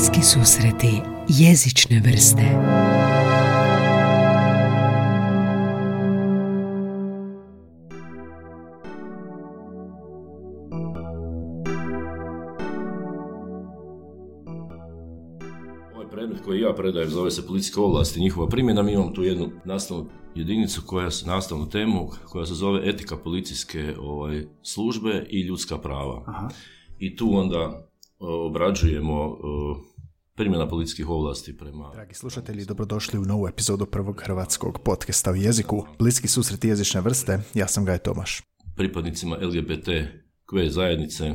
Bliski susreti jezične vrste. Ovaj predmet koji ja predajem zove se policijske ovlasti, njihova primjena. Mi imamo tu jednu nastavnu jedinicu koja se nastavnu temu koja se zove etika policijske ovaj, službe i ljudska prava. Aha. I tu onda obrađujemo o, primjena policijskih ovlasti prema... Dragi slušatelji, dobrodošli u novu epizodu prvog hrvatskog podcasta o jeziku. Bliski susret jezične vrste, ja sam Gaj Tomaš. pripadnicima LGBT kve zajednice,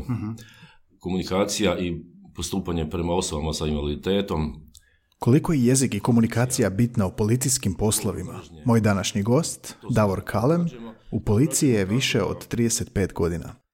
komunikacija i postupanje prema osobama sa invaliditetom. Koliko je jezik i komunikacija bitna u policijskim poslovima? Moj današnji gost, Davor Kalem, u policiji je više od 35 godina.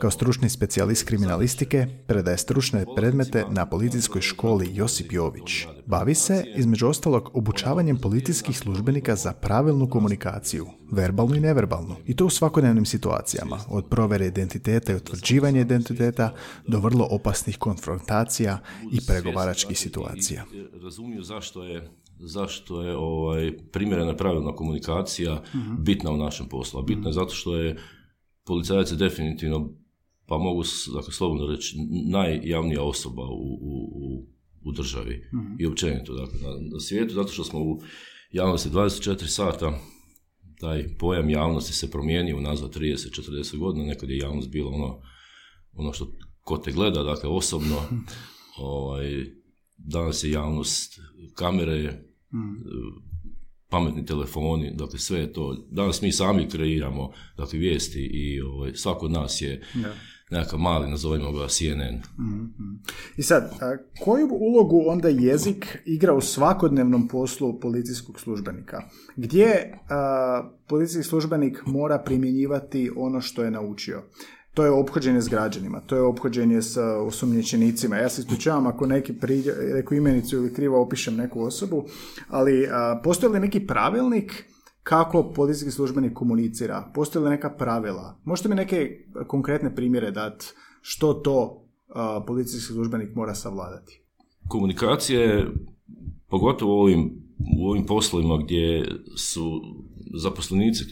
Kao stručni specijalist kriminalistike predaje stručne predmete na policijskoj školi Josip Jović. Bavi se, između ostalog, obučavanjem policijskih službenika za pravilnu komunikaciju, verbalnu i neverbalnu, i to u svakodnevnim situacijama, od provere identiteta i utvrđivanja identiteta do vrlo opasnih konfrontacija i pregovaračkih situacija. razumiju zašto je zašto je ovaj, primjerena pravilna komunikacija bitna u našem poslu. Bitna je zato što je policajac je definitivno, pa mogu dakle, slobodno reći, najjavnija osoba u, u, u, državi i općenito dakle, na, na svijetu, zato što smo u javnosti 24 sata taj pojam javnosti se promijenio unazad 30-40 godina, nekad je javnost bila ono, ono što ko te gleda, dakle osobno, ovaj, danas je javnost kamere, pametni telefoni, dakle sve je to, danas mi sami kreiramo dakle, vijesti i ovaj, svako od nas je nekakav mali, nazovimo ga CNN. I sad, a, koju ulogu onda jezik igra u svakodnevnom poslu policijskog službenika? Gdje a, policijski službenik mora primjenjivati ono što je naučio? To je ophođenje s građanima, to je ophođenje s osumnjičenicima. Ja se ispričavam ako neki priđe, neku imenicu ili krivo opišem neku osobu, ali a, postoji li neki pravilnik kako policijski službenik komunicira? Postoje li neka pravila? Možete mi neke konkretne primjere dati što to a, policijski službenik mora savladati? Komunikacija je, pogotovo u ovim, u ovim poslovima gdje su zaposlenici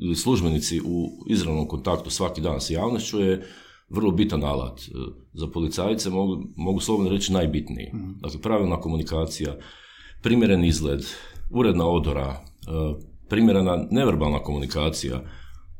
ili službenici u izravnom kontaktu svaki dan s javnošću je vrlo bitan alat. E, Za policajce mogu, mogu slobodno reći najbitniji. Dakle, pravilna komunikacija, primjeren izgled, uredna odora, e, primjerena neverbalna komunikacija,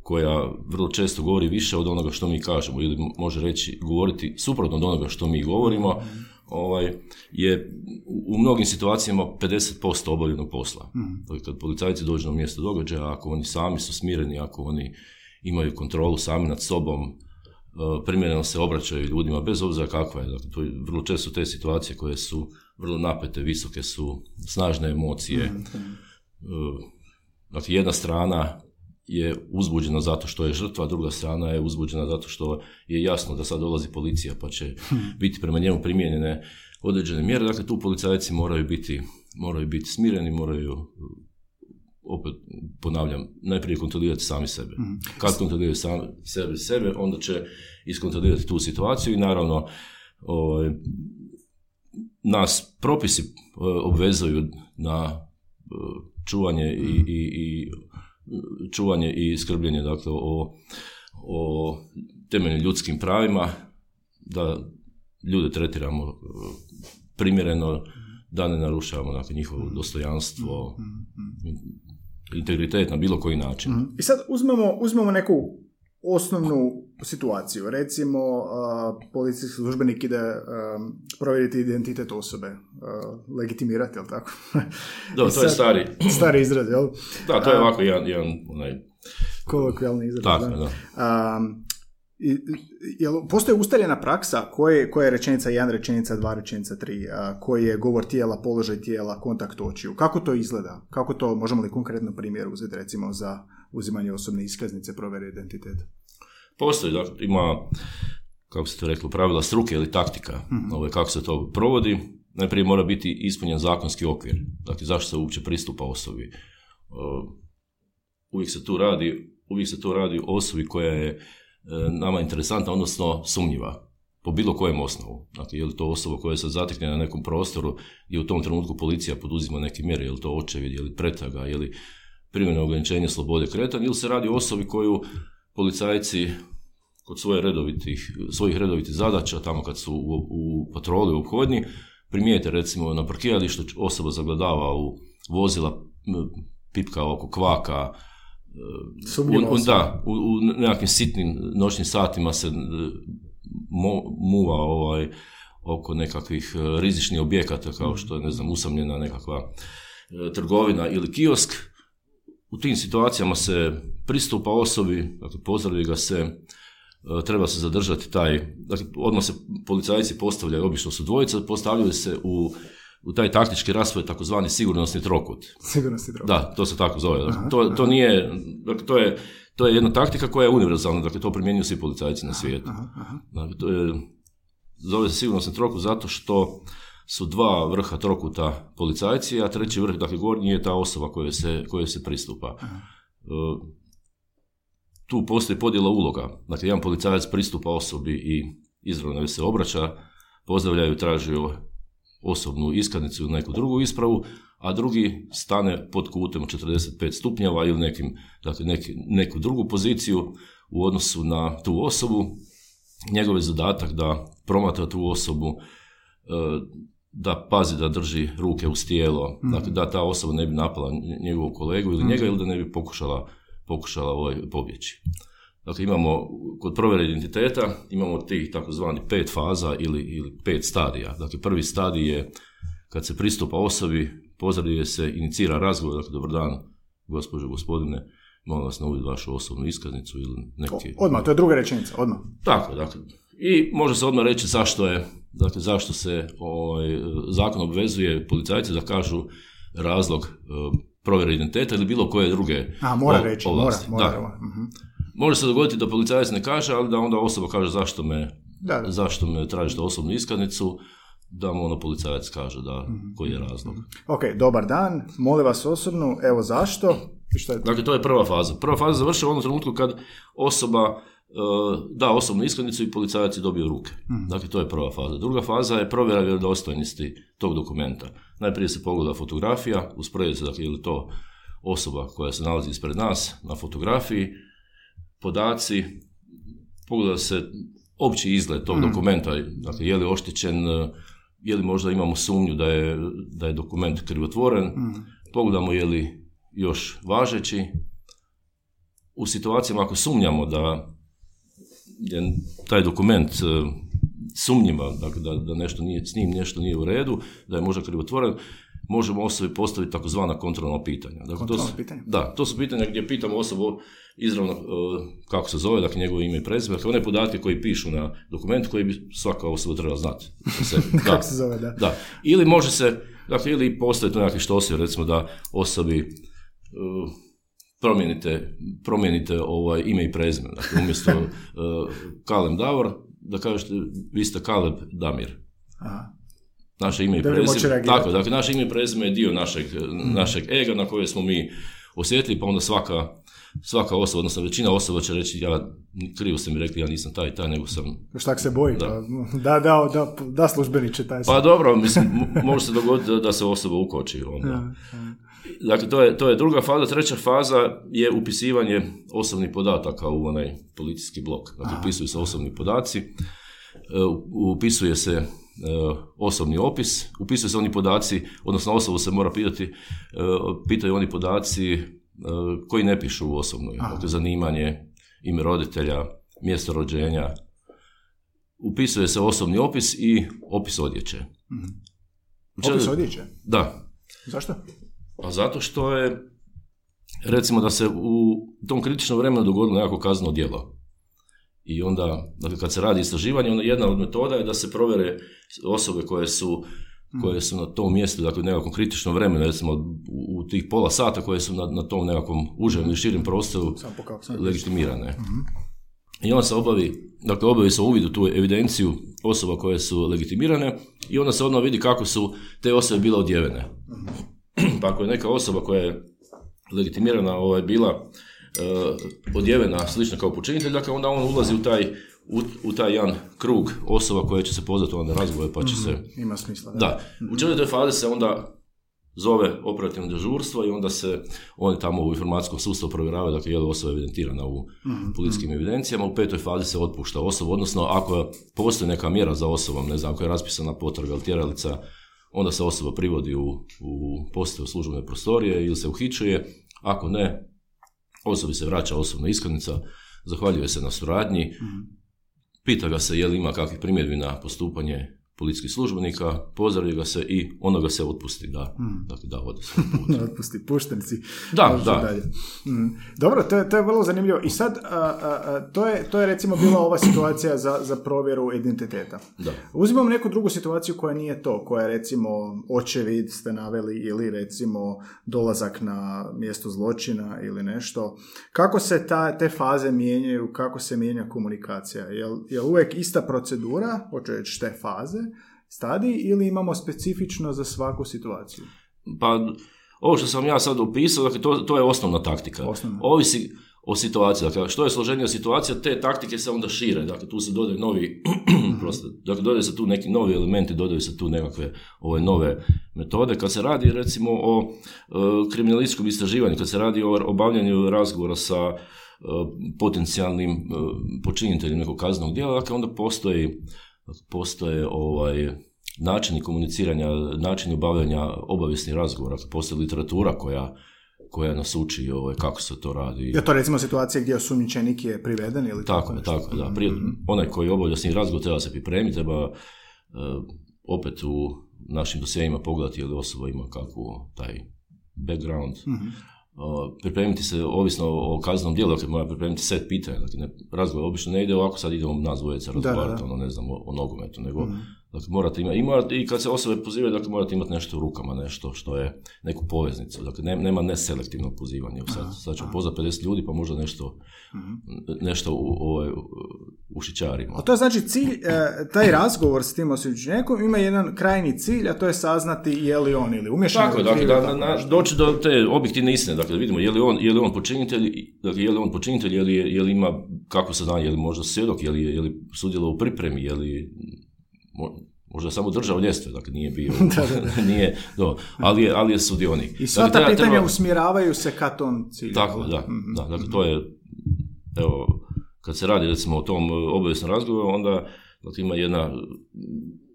koja vrlo često govori više od onoga što mi kažemo ili može reći govoriti suprotno od onoga što mi govorimo, ovaj, je u mnogim situacijama 50% obavljenog posla. Dakle, kad policajci dođu na mjesto događaja, ako oni sami su smireni, ako oni imaju kontrolu sami nad sobom, e, primjereno se obraćaju ljudima, bez obzira kakva je. Dakle, to je vrlo često te situacije koje su vrlo napete, visoke su, snažne emocije. E, Dakle, jedna strana je uzbuđena zato što je žrtva, druga strana je uzbuđena zato što je jasno da sad dolazi policija pa će biti prema njemu primijenjene određene mjere. Dakle, tu policajci moraju biti, moraju biti smireni, moraju opet ponavljam, najprije kontrolirati sami sebe. Kad kontroliraju sami sebe, sebe, onda će iskontrolirati tu situaciju i naravno ovaj, nas propisi e, obvezuju na e, čuvanje i, i, i čuvanje i skrbljenje dakle o, o temeljnim ljudskim pravima da ljude tretiramo e, primjereno da ne narušavamo dakle, njihovo dostojanstvo integritet na bilo koji način. I sad uzmemo, uzmemo neku osnovnu situaciju. Recimo, a, policijski službenik ide a, provjeriti identitet osobe, a, legitimirati, jel tako? Da, to je stari. Stari izraz, jel? Da, to je ovako jedan, jedan onaj, Kolokvijalni izraz, tako, da. da. A, i- jel postoji ustaljena praksa koje, koja je rečenica 1, rečenica 2, rečenica 3, a, koji je govor tijela, položaj tijela, kontakt očiju. Kako to izgleda? Kako to, možemo li konkretno primjer uzeti recimo za uzimanje osobne iskaznice, provjere identiteta? Postoji, dakle, ima, kako se to reklo, pravila struke ili taktika, ovaj, kako se to provodi. Najprije mora biti ispunjen zakonski okvir, dakle, zašto se uopće pristupa osobi. Uh, uvijek se tu radi, uvijek se tu radi osobi koja je e, nama interesantna, odnosno sumnjiva. po bilo kojem osnovu. Dakle, je li to osoba koja se zatekne na nekom prostoru i u tom trenutku policija poduzima neke mjere, je li to očevid, je li pretraga, je li primjeno ograničenje slobode kretanja ili se radi o osobi koju policajci kod svoje redovitih, svojih redovitih zadaća, tamo kad su u, u patroli, u obhodnji, primijete recimo na parkiralištu osoba zagledava u vozila, pipka oko kvaka, Sumnjiva da, u, u nekakvim sitnim noćnim satima se muva ovaj, oko nekakvih e, rizičnih objekata kao što je, ne znam, usamljena nekakva e, trgovina ili kiosk. U tim situacijama se pristupa osobi, dakle pozdravi ga se, e, treba se zadržati taj, dakle odmah se policajci postavljaju, obično su dvojica, postavljaju se u, u taj taktički raspoj takozvani sigurnosni trokut. Sigurnosni trokut. Da, to se tako zove. Dakle, to, to nije, dakle, to je to je jedna taktika koja je univerzalna, dakle to primjenjuju svi policajci na svijetu. Dakle, to je, zove se sigurnosni trokut zato što su dva vrha trokuta policajci, a treći vrh, dakle gornji je ta osoba koja se, koja se pristupa. E, tu postoji podjela uloga. Dakle, jedan policajac pristupa osobi i izravno se obraća, pozdravljaju, traži osobnu iskaznicu ili neku drugu ispravu, a drugi stane pod kutem 45 stupnjeva ili nekim, dakle, neki, neku drugu poziciju u odnosu na tu osobu. Njegov je zadatak da promatra tu osobu, e, da pazi da drži ruke uz tijelo, mm dakle da ta osoba ne bi napala njegovog kolegu ili njega mhm. ili da ne bi pokušala, pokušala ovaj, pobjeći. Dakle, imamo kod provjere identiteta imamo tih takozvani pet faza ili, ili pet stadija. Dakle, prvi stadij je kad se pristupa osobi, pozdravljuje se, inicira razgovor, dakle, dobar dan, gospođo, gospodine, molim vas na uvid vašu osobnu iskaznicu ili neki... Odmah, to je druga rečenica, odmah. Tako, dakle. I može se odmah reći zašto je, dakle, zašto se ovaj, zakon obvezuje policajce da kažu razlog uh, provjere identiteta ili bilo koje druge A, mora reći, mora, mora. Mhm. Može se dogoditi da policajac ne kaže, ali da onda osoba kaže zašto me, da, zašto me tražite osobnu iskaznicu, da mu ono policajac kaže da, mhm. koji je razlog. Ok, dobar dan, molim vas osobnu, evo zašto? I što je Dakle, to je prva faza. Prva faza završava u onom trenutku kad osoba e, da osobnu iskaznicu i policajac je dobio ruke. Mhm. Dakle, to je prva faza. Druga faza je provjera vjerodostojnosti tog dokumenta. Najprije se pogleda fotografija, usporedi se, dakle, je li to osoba koja se nalazi ispred nas na fotografiji, podaci, pogleda se opći izgled tog mhm. dokumenta, dakle, je li oštećen je li možda imamo sumnju da je, da je dokument krivotvoren, mm. pogledamo je li još važeći. U situacijama ako sumnjamo da je taj dokument e, sumnjiva, dakle da, da nešto nije, s njim nešto nije u redu, da je možda krivotvoren, možemo osobi postaviti takozvana kontrolna pitanja. Dakle, to su, pitanja? Da, to su pitanja gdje pitamo osobu izravno uh, kako se zove, dakle njegovo ime i prezime, dakle one podatke koji pišu na dokument koji bi svaka osoba trebala znati. kako se zove, da. da. Ili može se, dakle, ili postoji to nekakvi štosio, recimo da osobi uh, promijenite, promijenite ovaj ime i prezime. Dakle, umjesto uh, Kalem Davor, da kažete vi ste Kaleb Damir. Aha. Naše ime i prezime. Tako, dakle, naše ime i prezime je dio našeg, mm. našeg ega na koje smo mi osjetili, pa onda svaka, svaka osoba, odnosno većina osoba će reći, ja, krivo ste mi rekli, ja nisam taj taj, nego sam... Šta se boji? Da, pa, da, da, da, da službeniče taj Pa dobro, mislim, može se dogoditi da, se osoba ukoči onda. Dakle, to je, to je druga faza. Treća faza je upisivanje osobnih podataka u onaj policijski blok. Dakle, upisuju se osobni podaci, e, upisuje se E, osobni opis, upisuju se oni podaci, odnosno osobu se mora pitati, e, pitaju oni podaci koji ne pišu u osobnoj, dakle zanimanje, ime roditelja, mjesto rođenja, upisuje se osobni opis i opis odjeće. mm Opis odjeće? Da. Zašto? Pa zato što je, recimo da se u tom kritičnom vremenu dogodilo nekako kazneno djelo. I onda, dakle, kad se radi istraživanje, onda jedna od metoda je da se provere osobe koje su koje su na tom mjestu, dakle u nekakvom kritičnom vremenu, recimo u, tih pola sata koje su na, na tom nekakvom užem ili širim prostoru legitimirane. Mhm. I onda se obavi, dakle obavi se uvid u tu evidenciju osoba koje su legitimirane i onda se odmah vidi kako su te osobe bile odjevene. Mhm. Pa ako je neka osoba koja je legitimirana ovaj, bila uh, odjevena slično kao počinitelj, dakle onda on ulazi u taj u, u taj jedan krug osoba koje će se pozvati na razgovor pa će se... Mhm. Ima smisla. Da. Da, u četvrtoj fazi se onda zove operativno dežurstvo i onda se oni tamo u informacijskom sustavu provjeravaju dakle je li osoba evidentirana u Mhm. policijskim evidencijama, u petoj fazi se otpušta osoba, odnosno ako postoji neka mjera za osobom, ne znam, ako je raspisana potraga ili tjeralica, onda se osoba privodi u, u postaju službene prostorije ili se uhićuje, ako ne, osobi se vraća osobna iskaznica, zahvaljuje se na suradnji, Mhm. pita ga se je li ima kakvih primjedbi na postupanje policijskih službenika, pozdravi ga se i onda ga se otpusti da, dakle, da ode. Ne otpusti, pušten si. Da, da. dalje. Mm. Dobro, to je, to je vrlo zanimljivo. I sad, a, a, to, je, to je recimo bila ova situacija za, za provjeru identiteta. Da. Uzimamo neku drugu situaciju koja nije to, koja je recimo očevid ste naveli ili recimo dolazak na mjesto zločina ili nešto. Kako se ta, te faze mijenjaju, kako se mijenja komunikacija? Jel, jel uvijek ista procedura, hoću reći te faze, stadij ili imamo specifično za svaku situaciju? Pa, ovo što sam ja sad opisao, dakle, to, to je osnovna taktika. Osnovna. Ovisi o situaciji. Dakle, što je složenija situacija, te taktike se onda šire. Dakle, tu se dodaju novi, prosto, dakle, dodaju se tu neki novi elementi, dodaju se tu nekakve ove nove metode. Kad se radi, recimo, o e, kriminalističkom istraživanju, kad se radi o obavljanju razgovora sa e, potencijalnim e, počiniteljem nekog kaznenog djela, dakle, onda postoji postoje ovaj, načini komuniciranja, načini obavljanja obavijesnih razgovora, postoji literatura koja, koja nas uči ovaj, kako se to radi. Je to recimo situacija gdje osumnjičenik je priveden ili tako, Tako, tako, da. Prije, onaj koji obavlja s njim razgovor treba se pripremiti, treba e, opet u našim dosjeima pogledati je li osoba ima kakvu taj background. O, pripremiti se, ovisno o kaznenom dijelu, dakle mora pripremiti set pitanja, dakle ne, razgovor obično ne ide ovako, sad idemo nas dvojica razgovarati, ono, ne znam, o, o nogometu, nego dakle, morate imati, i, morate, i kad se osobe pozivaju, dakle morate imati nešto u rukama, nešto što je neku poveznicu, dakle ne- nema neselektivnog pozivanja, sad, sad ćemo pozvati 50 ljudi pa možda nešto, nešto u, ovaj, u, ušićarimo. A to je znači cilj, e, taj razgovor s tim osumnjičenikom ima jedan krajni cilj, a to je saznati je li on ili umješan. Tako, dakle, da, tako na, na- doći do te objektivne istine, dakle, da vidimo je li on, je li on počinitelj, dakle, je li on počinitelj, je li, je, li ima, kako se zna, je li možda svjedok, je li, je li sudjelovao u pripremi, je li, možda samo držao ljestve, dakle, nije bio, nije, do, ali je, ali je sudionik. I sva Dakle, ta treba- pitanja treba- usmjeravaju se ka tom cilju. Tako, da, da, dakle, to je, evo, kad se radi, recimo, o tom obavijesnom razgovoru, onda, dakle, ima jedna,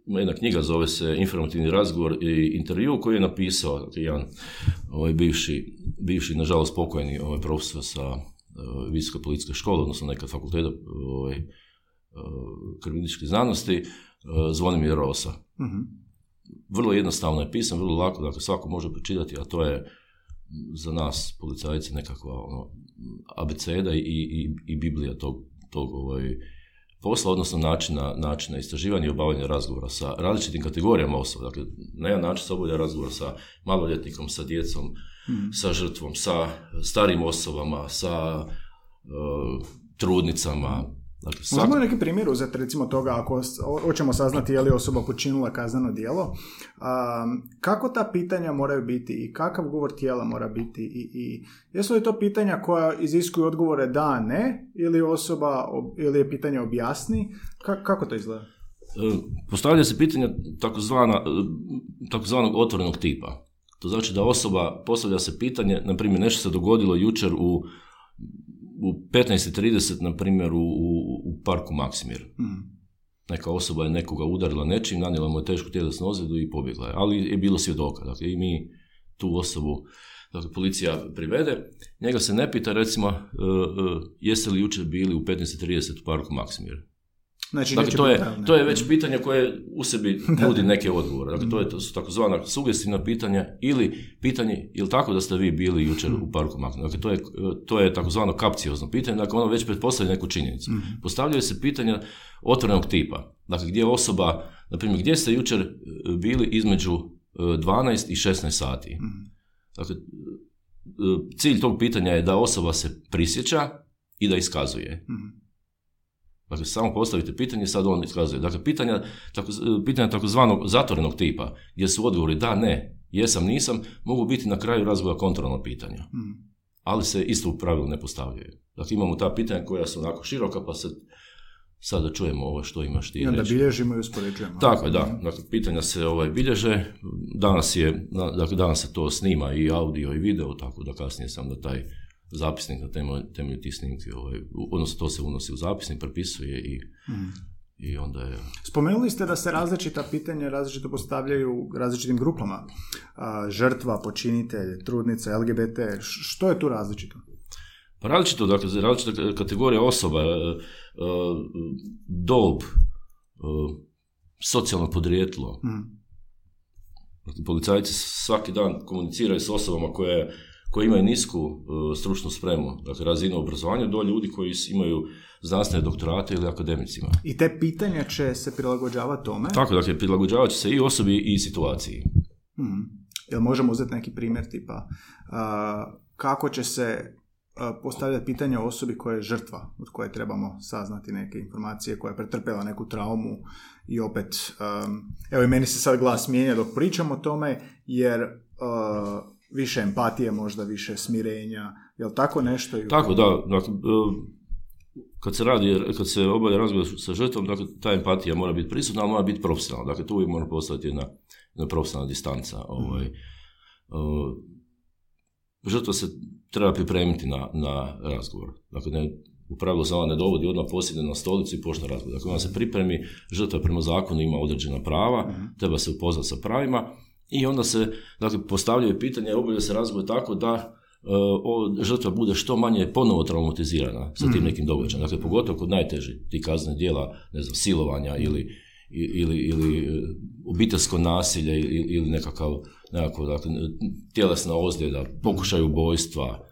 ima jedna knjiga, zove se Informativni razgovor i intervju, koji je napisao, dakle, jedan ovaj bivši, bivši, nažalost, pokojni ovaj profesor sa uh, Visoke policijske škole, odnosno nekad fakulteta ovaj, uh, kriminalističkih znanosti, uh, Zvonimir Rosa. Mhm. Vrlo jednostavno je pisan, vrlo lako, dakle svako može pročitati, a to je za nas policajci nekakva ono, abeceda i, i, i biblija tog, tog ovaj, posla, odnosno načina, načina istraživanja i obavljanja razgovora sa različitim kategorijama osoba. Dakle, na jedan način se obavlja razgovor sa maloljetnikom, sa djecom, sa žrtvom, sa starim osobama, sa uh, trudnicama. Dakle, svak- Možemo neki primjer uzeti recimo toga ako hoćemo saznati je li osoba počinila kazneno djelo, a, kako ta pitanja moraju biti i kakav govor tijela mora biti i, i jesu li to pitanja koja iziskuju odgovore da, ne ili osoba ob- ili je pitanje objasni, Ka- kako to izgleda? E, Postavlja se pitanja takozvana, e, takozvanog otvorenog tipa. To znači da osoba, postavlja se pitanje, na primjer, nešto se dogodilo jučer u, u 15.30, na primjer, u, u, u parku Maksimir. Neka osoba je nekoga udarila nečim, nanijela mu je tešku tjelesnu ozljedu i pobjegla je. Ali je bilo svjedoka. Dakle, i mi tu osobu, dakle, policija privede. Njega se ne pita, recimo, e, e, jeste li jučer bili u 15.30 u parku Maksimir. Znači, Dakle, to je, pravne. to je već pitanje koje u sebi nudi neke odgovore. Dakle, to je to su takozvana sugestivna pitanja ili pitanje, ili tako da ste vi bili jučer u parku Makna? Dakle, to je, to je takozvano kapciozno pitanje, dakle, ono već pretpostavlja neku činjenicu. Postavljaju se pitanja otvorenog tipa. Dakle, gdje osoba, na primjer, gdje ste jučer e, bili između e, 12 i 16 sati? Dakle, e, cilj tog pitanja je da osoba se prisjeća i da iskazuje. Dakle, samo postavite pitanje, sad on iskazuje. Dakle, pitanja, tako, pitanja takozvanog zatvorenog tipa, gdje su odgovori da, ne, jesam, nisam, mogu biti na kraju razgovora kontrolno pitanja. Ali se isto u pravilu ne postavljaju. Dakle, imamo ta pitanja koja su onako široka, pa se sad da čujemo ovo što imaš ti I onda reći. bilježimo i uspoređujemo. Tako je, da. Dakle, pitanja se ovaj, bilježe. Danas je, dakle, danas se to snima i audio i video, tako da kasnije sam da taj zapisnik na temelju, temelju tih snimki, ovaj, u- odnosno to se unosi u zapisnik, prepisuje i, i onda je... Spomenuli ste da se različita pitanja različito postavljaju različitim grupama. A, žrtva, počinitelj, trudnica, LGBT. Što je tu različito? Pa različito, dakle, za različite kategorije osoba, e, e, dob, e, socijalno podrijetlo. Mm. Dakle, Policajci svaki dan komuniciraju s osobama koje, koje imaju nisku e, stručnu spremu, dakle razinu obrazovanja, do ljudi koji imaju znanstvene doktorate ili akademicima. I te pitanja će se prilagođavati tome. Tako, dakle, prilagođavat će se i osobi i situaciji. Mhm. Jel možemo uzeti neki primjer tipa a, kako će se postavljati pitanja o osobi koja je žrtva, od koje trebamo saznati neke informacije, koja je pretrpjela neku traumu i opet, um, evo i meni se sad glas mijenja dok pričam o tome, jer više empatije, možda više smirenja, jel tako nešto? i Tako, da, dakle, e, kad se radi, kad se obavlja razgovor sa žrtvom, dakle, ta empatija mora biti prisutna, ali mora biti profesionalna. Dakle, tu uvijek mora postati jedna, jedna profesionalna distanca. Ovaj, e, žrtva se treba pripremiti na, na razgovor. Dakle, ne, u pravilu se ona ne dovodi odmah posjedne na stolicu i počne razgovor. Dakle, ona se pripremi, žrtva prema zakonu ima određena prava, treba se upoznati sa pravima i onda se dakle, postavljaju pitanje, obavlja se razgovor tako da e, o, žrtva bude što manje ponovo traumatizirana sa tim nekim događajem. Dakle, pogotovo kod najtežih tih kaznenih djela, ne znam, silovanja ili, ili, ili e, obiteljsko nasilje ili, ili nekakav, nekako, dakle, tjelesna ozljeda, pokušaj ubojstva.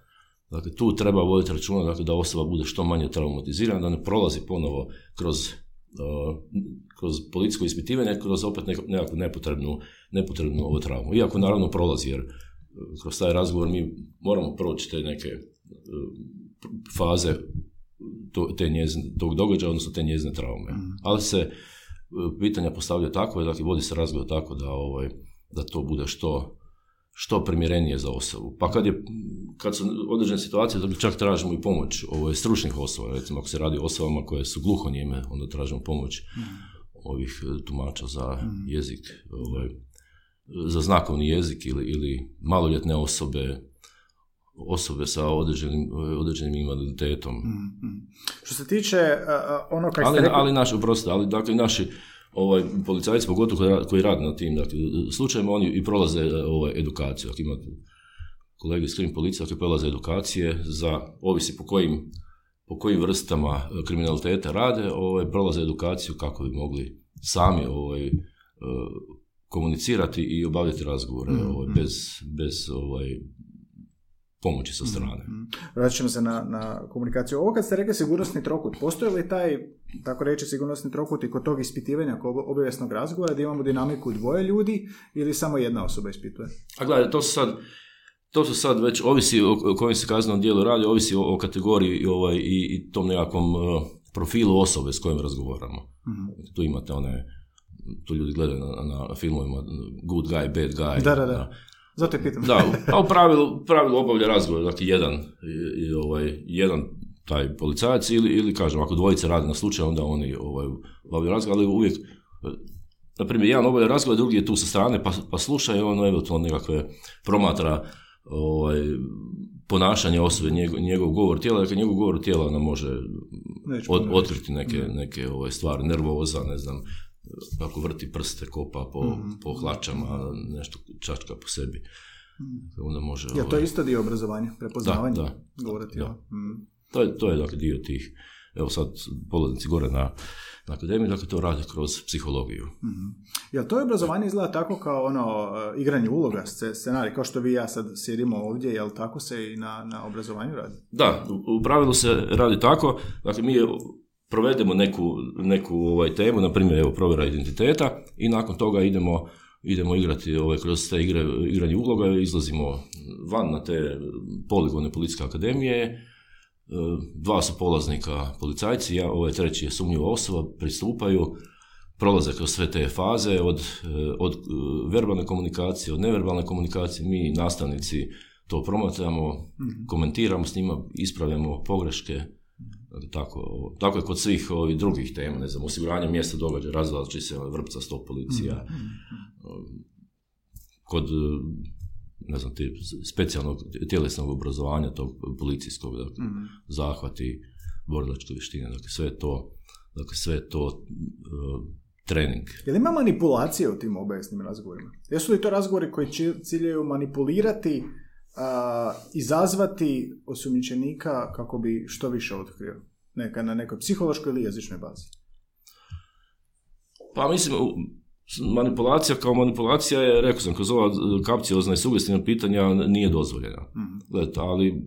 Dakle, tu treba voditi računa dakle, da osoba bude što manje traumatizirana, da ne prolazi ponovo kroz, e, kroz policijsko ispitivanje, kroz opet nekakvu nepotrebnu, nepotrebnu ovu traumu. Iako naravno prolazi, jer e, kroz taj razgovor mi moramo proći te neke e, faze to, te njezine, tog događaja, odnosno te njezine traume. Ali se e, pitanja postavljaju tako, dakle vodi se razgovor tako da, ovaj, da to bude što, što primjerenije za osobu. Pa kad, je, kad su određene situacije, dakle čak tražimo i pomoć ovaj, stručnih osoba, recimo ako se radi o osobama koje su gluhonijeme, onda tražimo pomoć ovih e, tumača za jezik, ovaj, za znakovni jezik ili, ili maloljetne osobe, osobe sa određenim, određenim invaliditetom. Mhm. Što se tiče a, ono kad Ali, ste rekli... ali naši, oprostite, ali dakle naši ovaj, policajci, pogotovo koji, koji rade na tim dakle, slučajevima, oni i prolaze e, ovaj, edukaciju. Dakle, imate kolege iz krim policije koji prolaze edukacije za, ovisi po kojim, po kojim vrstama e, kriminaliteta rade, ovaj, prolaze edukaciju kako bi mogli sami ovaj, e, komunicirati i obavljati razgovore ovaj, bez, bez ovaj, pomoći sa strane. Vratit ćemo se na, na komunikaciju. Ovo kad ste rekli sigurnosni trokut, postoji li taj, tako reći, sigurnosni trokut i kod tog ispitivanja, kod obavijesnog razgovora, da imamo dinamiku dvoje ljudi ili samo jedna osoba ispituje? A gledaj, to su sad, to su sad već, ovisi o, kojem se kaznenom dijelu radi, ovisi o, o kategoriji i, ovaj, i, i tom nekakvom eh, profilu osobe s kojim razgovaramo. Tu imate one, tu ljudi gledaju na, na filmovima good guy, bad guy. Da, da, da. Zato je pitam. Da, a u pravilu, pravilu obavlja razgovor, dakle jedan, i, i, ovaj, jedan taj policajac ili, ili kažem, ako dvojice rade na slučaju, onda oni ovaj, obavljaju razgovor, ali uvijek, na primjer, jedan obavlja razgovor, drugi je tu sa strane, pa, pa sluša i on eventualno nekakve promatra ovaj, ponašanje osobe, njegov, njegov govor tijela, dakle njegov govor tijela nam može Neću od, otkriti neke, neke ovaj, stvari, nervoza, ne znam, kako vrti prste, kopa po, Mhm. po hlačama, nešto čačka po sebi. Onda može... Je to ovaj, isto dio obrazovanja, prepoznavanje? Da, da. Govora tijela. Da. Mm. To je, to je dakle dio tih, evo sad polaznici gore na, na akademiji, dakle to rade kroz psihologiju. Jel to obrazovanje izgleda tako kao ono e, igranje uloga, sce- scenarij, kao što vi i ja sad sjedimo ovdje, jel tako se i na, na obrazovanju radi? Da, u, u pravilu se radi tako, dakle mi provedemo neku, neku ovaj, temu, na primjer evo provjera identiteta i nakon toga idemo idemo igrati ovaj, kroz te igre, igranje uloga, izlazimo van na te poligone policijske akademije, E, dva su polaznika policajci, ja, ovaj treći je sumnjiva osoba, pristupaju, prolaze kroz sve te faze, od, e, od e, verbalne komunikacije, od neverbalne komunikacije, mi nastavnici to promatramo, komentiramo s njima, ispravljamo pogreške, tako, tako je kod svih ovih drugih tema, ne znam, osiguranje mjesta događaja, razvlači se vrpca sto policija, kod ne znam, te specijalnog tjelesnog obrazovanja tog policijskog, dakle, zahvati, borilačke vještine, dakle, sve to, dakle, sve to uh, trening. Je li ima manipulacije u tim obajesnim razgovorima? Jesu li to razgovori koji ciljaju manipulirati, a, izazvati osumnjičenika kako bi što više otkrio? Neka na nekoj psihološkoj ili jezičnoj bazi? Pa mislim, manipulacija kao manipulacija je, rekao sam, kroz ova kapciozna i sugestivna pitanja nije dozvoljena. mm ali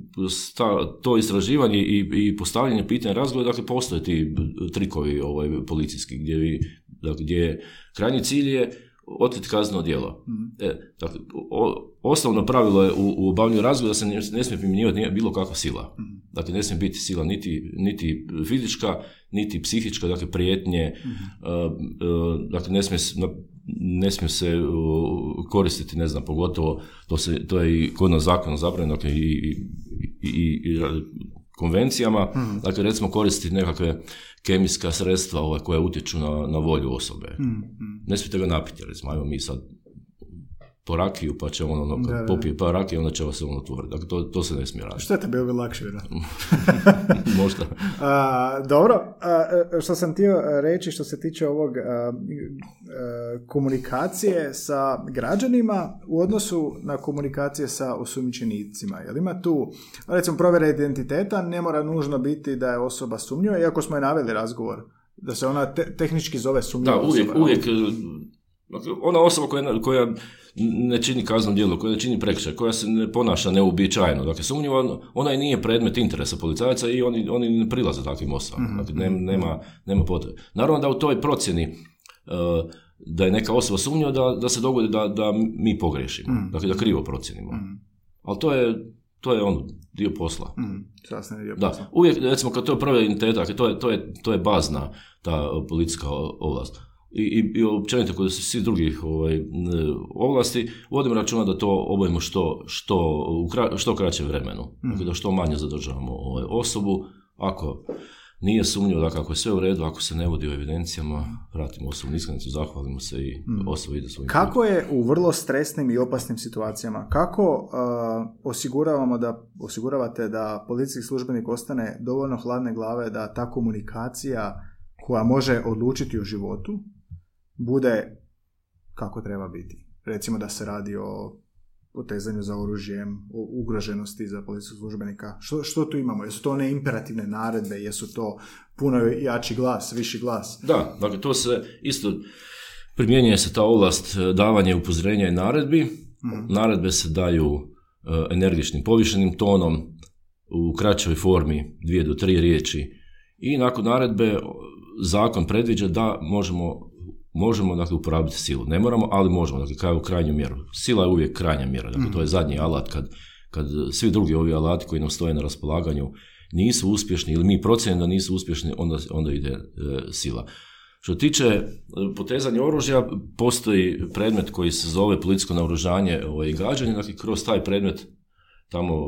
to istraživanje i, i postavljanje pitanja razgovora, dakle, postoje ti trikovi ovaj, policijski gdje, vi, dakle, gdje krajnji cilj je otkriti kazneno djelo. mm E, dakle, osnovno pravilo je u, u obavljanju razgovora da se ne, ne smije primjenjivati bilo kakva sila. mm Dakle, ne smije biti sila niti, niti fizička, niti psihička, dakle, prijetnje, mm dakle, ne smije, ne smije se koristiti, ne znam, pogotovo, to, se, to je i kod nas zakona zabranjeno, dakle, i, i, i, i konvencijama, mm dakle, recimo koristiti nekakve kemijska sredstva ovaj, koja utječu na, na volju osobe. mm Ne smijete ga napiti, recimo, ajmo mi sad po rakiju, pa će on ono, kad popije pa rakiju, onda će vas se on otvoriti. Dakle, to, to se ne smije raditi. Što je bilo bi lakše, Možda. A, dobro, a, e, što sam htio reći što se tiče ovog komunikacije sa građanima u odnosu na komunikacije sa osumnjičenicima. Jel ima tu, recimo, provjera identiteta ne mora nužno biti da je osoba sumnjiva, iako smo je naveli razgovor da se ona tehnički zove sumnjiva Da, uvijek, uvijek ona osoba koja, koja ne čini kazneno djelo, koja ne čini prekršaj, koja se ne ponaša neuobičajeno, dakle sumnjiva, ona i nije predmet interesa policajaca i oni, oni ne prilaze takvim osobama, mhm. dakle nema, nema potrebe. Naravno da u toj procjeni uh, da je neka osoba sumnjiva da, da se dogodi da, da mi pogriješimo, mm. dakle da krivo procjenimo. Mm. Ali to je, to je on dio posla. Mm. dio da, uvijek, recimo, kad to je prva identiteta, to je, to, je, to je bazna ta policijska ovlast i, i općenito kod svi drugih ovaj, ovlasti, vodimo računa da to obavimo što, što, u što kraćem vremenu. Mm. Dakle, da što manje zadržavamo ovaj, osobu. Ako nije sumnjivo da kako je sve u redu, ako se ne vodi u evidencijama, vratimo osobnu iskanicu, zahvalimo se i mm. osoba ide svojim Kako je u vrlo stresnim i opasnim situacijama, kako uh, osiguravamo da, osiguravate da policijski službenik ostane dovoljno hladne glave da ta komunikacija koja može odlučiti o životu, bude kako treba biti. Recimo da se radi o potezanju za oružjem, o ugroženosti za policijskog službenika. Što, što tu imamo? Jesu to one imperativne naredbe? Jesu to puno jači glas, viši glas? Da, dakle to se isto primjenjuje se ta ovlast e, davanja upozorenja i naredbi. Mhm. Naredbe se daju e, energičnim povišenim tonom u kraćoj formi dvije do tri riječi i nakon naredbe zakon predviđa da možemo možemo dakle, uporabiti silu. Ne moramo, ali možemo, dakle, kao u krajnju mjeru. Sila je uvijek krajnja mjera, dakle, to je zadnji alat kad, kad svi drugi ovi alati koji nam stoje na raspolaganju nisu uspješni ili mi procjenimo da nisu uspješni, onda, onda ide e, sila. Što tiče e, potezanja oružja, postoji predmet koji se zove policijsko naoružanje ovaj, i gađanje, dakle kroz taj predmet tamo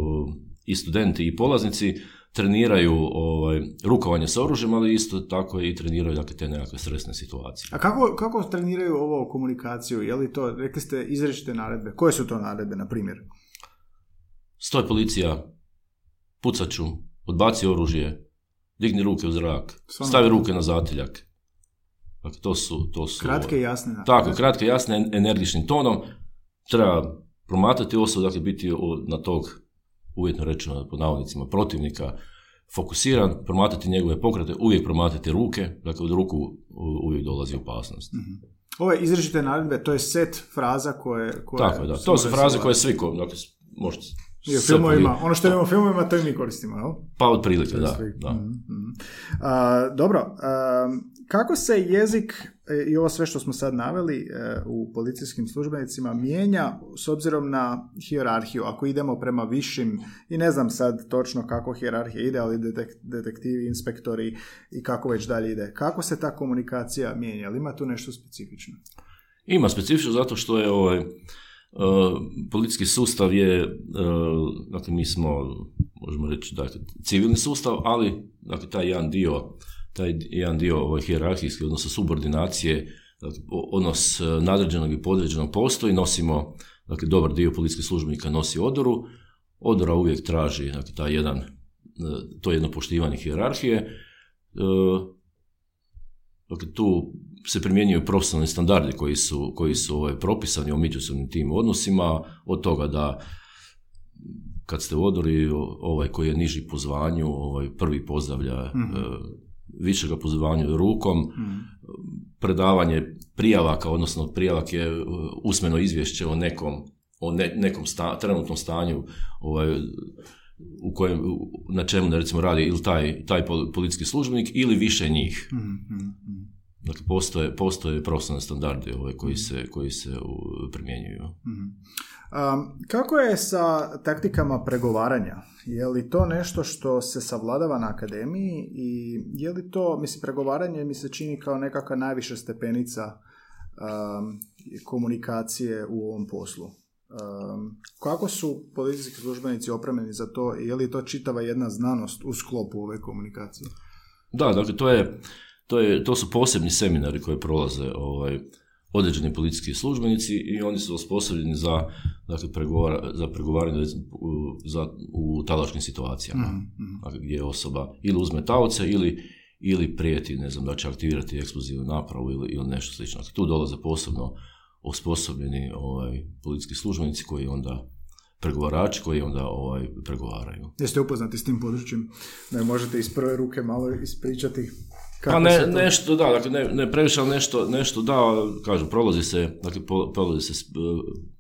i studenti i polaznici treniraju ovaj, rukovanje s oružjem, ali isto tako i treniraju dakle, te nekakve stresne situacije. A kako, kako treniraju ovo komunikaciju? Je li to, rekli ste, izrečite naredbe? Koje su to naredbe, na primjer? Stoj policija, pucaću, odbaci oružje, digni ruke u zrak, stavi ruke na zatiljak. Dakle, to su... To su kratke i jasne. Tako, kratke, jasne, energičnim tonom. Treba promatrati osobu, dakle, biti na tog uvjetno rečeno po navodnicima protivnika, fokusiran, promatrati njegove pokrate, uvijek promatrati ruke, dakle od ruku uvijek dolazi opasnost. Mm-hmm. Ove naredbe, to je set fraza koje... koje Tako je, da. To su fraze koje svi, dakle, možete i u filmovima, ono što imamo u filmovima, to i mi koristimo, jel? Pa otprilike, da. da. Mm-hmm. dobro, kako se jezik e, i ovo sve što smo sad naveli e, u policijskim službenicima mijenja s obzirom na hijerarhiju? Ako idemo prema višim, i ne znam sad točno kako hijerarhija ide, ali detektivi, inspektori i kako već dalje ide. Kako se ta komunikacija mijenja? Ali ima tu nešto specifično? Ima specifično zato što je ovaj, policijski sustav je, dakle mi smo, možemo reći, dakle, civilni sustav, ali dakle, taj jedan dio, taj jedan dio ovaj, hijerarhijski, odnosno subordinacije, dakle, odnos nadređenog i podređenog postoji, nosimo, dakle, dobar dio policijskih službenika nosi odoru, odora uvijek traži, dakle, taj jedan, to jedno poštivanje hijerarhije, dakle, tu se primjenjuju profesionalni standardi koji su, koji su ovaj, propisani o međusobnim tim odnosima, od toga da kad ste u odori, ovaj koji je niži po zvanju, ovaj prvi pozdravlja mm višega po zvanju rukom, mhm. predavanje prijavaka, odnosno prijavak je e, usmeno izvješće o nekom, o nekom trenutnom stanju ovaj, u kojem, na čemu da recimo radi ili taj, taj policijski službenik ili više njih. mm Dakle, postoje, postoje profesionalni standardi ovaj, koji, se, koji se primjenjuju. Mm kako je sa taktikama pregovaranja? Je li to nešto što se savladava na akademiji i je li to, mislim, pregovaranje mi se čini kao nekakva najviša stepenica um, komunikacije u ovom poslu? Um, kako su policijski službenici opremljeni za to? Je li to čitava jedna znanost u sklopu ove komunikacije? Da, dakle, to je to, je, to su posebni seminari koje prolaze ovaj, određeni policijski službenici i oni su osposobljeni za, dakle, pregovara, za pregovaranje za, u talačkim situacijama. Mm-hmm. Dakle, gdje osoba ili uzme taoce ili, ili prijeti, ne znam, da će aktivirati eksplozivnu napravu ili, ili nešto slično. Dakle, tu dolaze posebno osposobljeni ovaj, policijski službenici koji onda pregovarači koji onda ovaj, pregovaraju. Jeste upoznati s tim područjem? Da možete iz prve ruke malo ispričati kako pa ne, nešto, da, dakle, ne, ne previše, ali nešto, nešto da, kažem, prolazi se, dakle, prolazi se e,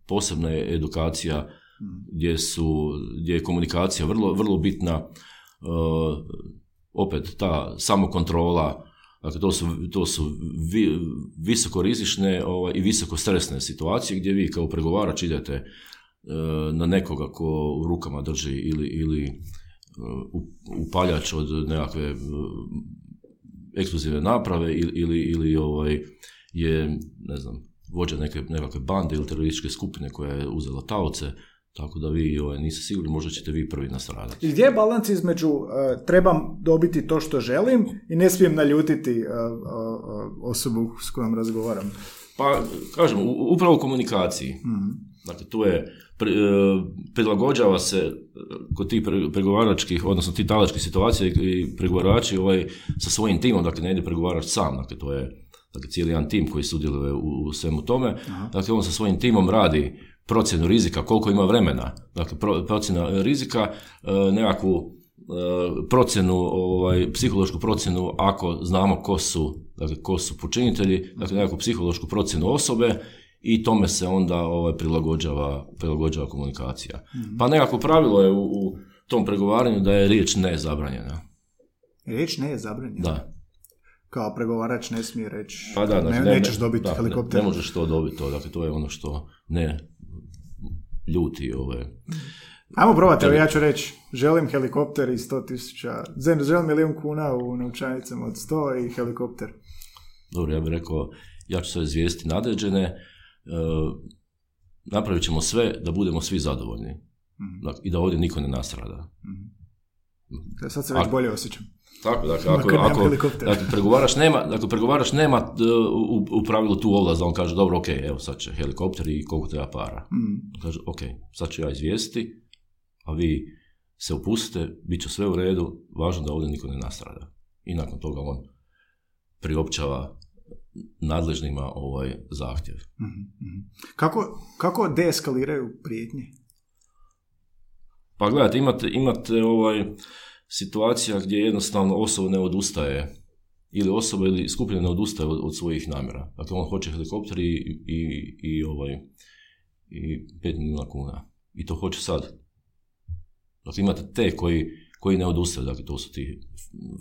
posebna edukacija hmm. gdje su, gdje je komunikacija vrlo, vrlo bitna, uh, opet ta samokontrola, Dakle, to su, to su vi, visoko rizične ovaj, i visoko stresne situacije gdje vi kao pregovarač idete e, na nekoga ko u rukama drži ili, ili upaljač od nekakve eksplozivne naprave ili, ili, ili ovaj, je, ne znam, vođa neke, nekakve bande ili terorističke skupine koja je uzela taoce, tako da vi ovaj, niste sigurni, možda ćete vi prvi nastradati. I gdje je balans između uh, trebam dobiti to što želim i ne smijem naljutiti uh, uh, osobu s kojom razgovaram? Pa, kažem, upravo u komunikaciji. mm Dakle, tu je, prilagođava se kod tih pregovaračkih, odnosno tih talačkih situacija i pregovarači ovaj, sa svojim timom, dakle ne ide pregovarač sam, dakle to je dakle, cijeli jedan tim koji sudjeluje u, u svemu tome, Aha. dakle on sa svojim timom radi procjenu rizika, koliko ima vremena, dakle procjena rizika, e, nekakvu e, procjenu, ovaj, psihološku procjenu ako znamo ko su, dakle, ko su počinitelji, dakle nekakvu psihološku procjenu osobe i tome se onda ovaj, prilagođava, prilagođava komunikacija. Mhm. Pa nekako pravilo je u, u, tom pregovaranju da je riječ ne zabranjena. Riječ ne je zabranjena? Da. Kao pregovarač ne smije reći pa da, ne, nećeš dobiti da, helikopter. Ne, ne, možeš to dobiti, to, dakle to je ono što ne ljuti ove... Ajmo probati, evo ja ću reći, želim helikopter i 100 tisuća, želim milijun kuna u novčanicama od 100 i helikopter. Dobro, ja bih rekao, ja ću se izvijesti nadređene, napravit ćemo sve da budemo svi zadovoljni mm i da ovdje niko ne nastrada. mm Sad se već bolje osjećam. Tako, dakle, ako, ako dakle, pregovaraš nema, dakle, pregovaraš nema e, u, u pravilu tu ovlast da on kaže, dobro, ok, evo sad će helikopter i koliko treba para. Mm. Kaže, ok, sad ću ja izvijestiti, a vi se opustite, bit će sve u redu, važno da ovdje niko ne nastrada. I nakon toga on priopćava nadležnima ovaj zahtjev. mm Kako, kako deeskaliraju prijetnje? Pa gledajte, imate, imate ovaj situacija gdje jednostavno osoba ne odustaje ili osoba ili skupina ne odustaje od, od svojih namjera. Dakle, on hoće helikopter i, i, i, ovaj, i 5 milijuna kuna. I to hoće sad. Dakle, imate te koji, koji ne odustaju, dakle, to su ti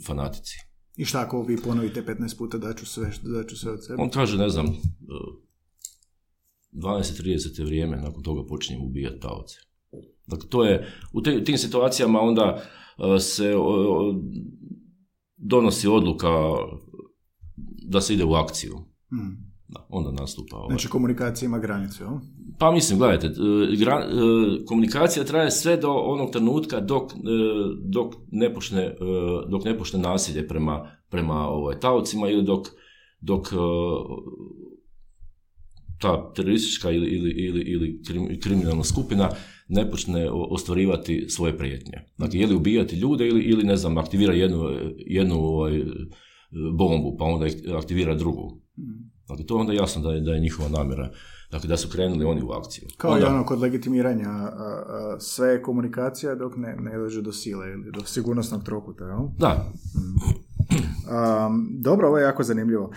fanatici. I šta ako vi ponovite 15 puta da ću sve, da ću sve od sebe? On kaže, ne znam, 12-30 je vrijeme, nakon toga počinjem ubijati taoce. Dakle, to je, u tim situacijama onda e, se donosi odluka da se ide u akciju. Hmm. Da, onda nastupa. Ovaj. Znači komunikacija ima granicu, jel? Pa mislim, gledajte, komunikacija traje sve do onog trenutka dok, dok, ne, počne, dok ne počne nasilje prema, prema ovaj, taocima ili dok, dok ta teroristička ili, ili, ili, ili kriminalna skupina ne počne ostvarivati svoje prijetnje. Dakle, je li ubijati ljude ili, ili ne znam, aktivira jednu, jednu ovaj, bombu, pa onda aktivira drugu. Dakle, to je onda jasno da je, da je njihova namjera. Dakle, da su krenuli oni u akciju. Kao onda, i ono kod legitimiranja sve komunikacija dok ne, ne dođe do sile ili do sigurnosnog trokuta, jel? Da. Um, dobro, ovo je jako zanimljivo.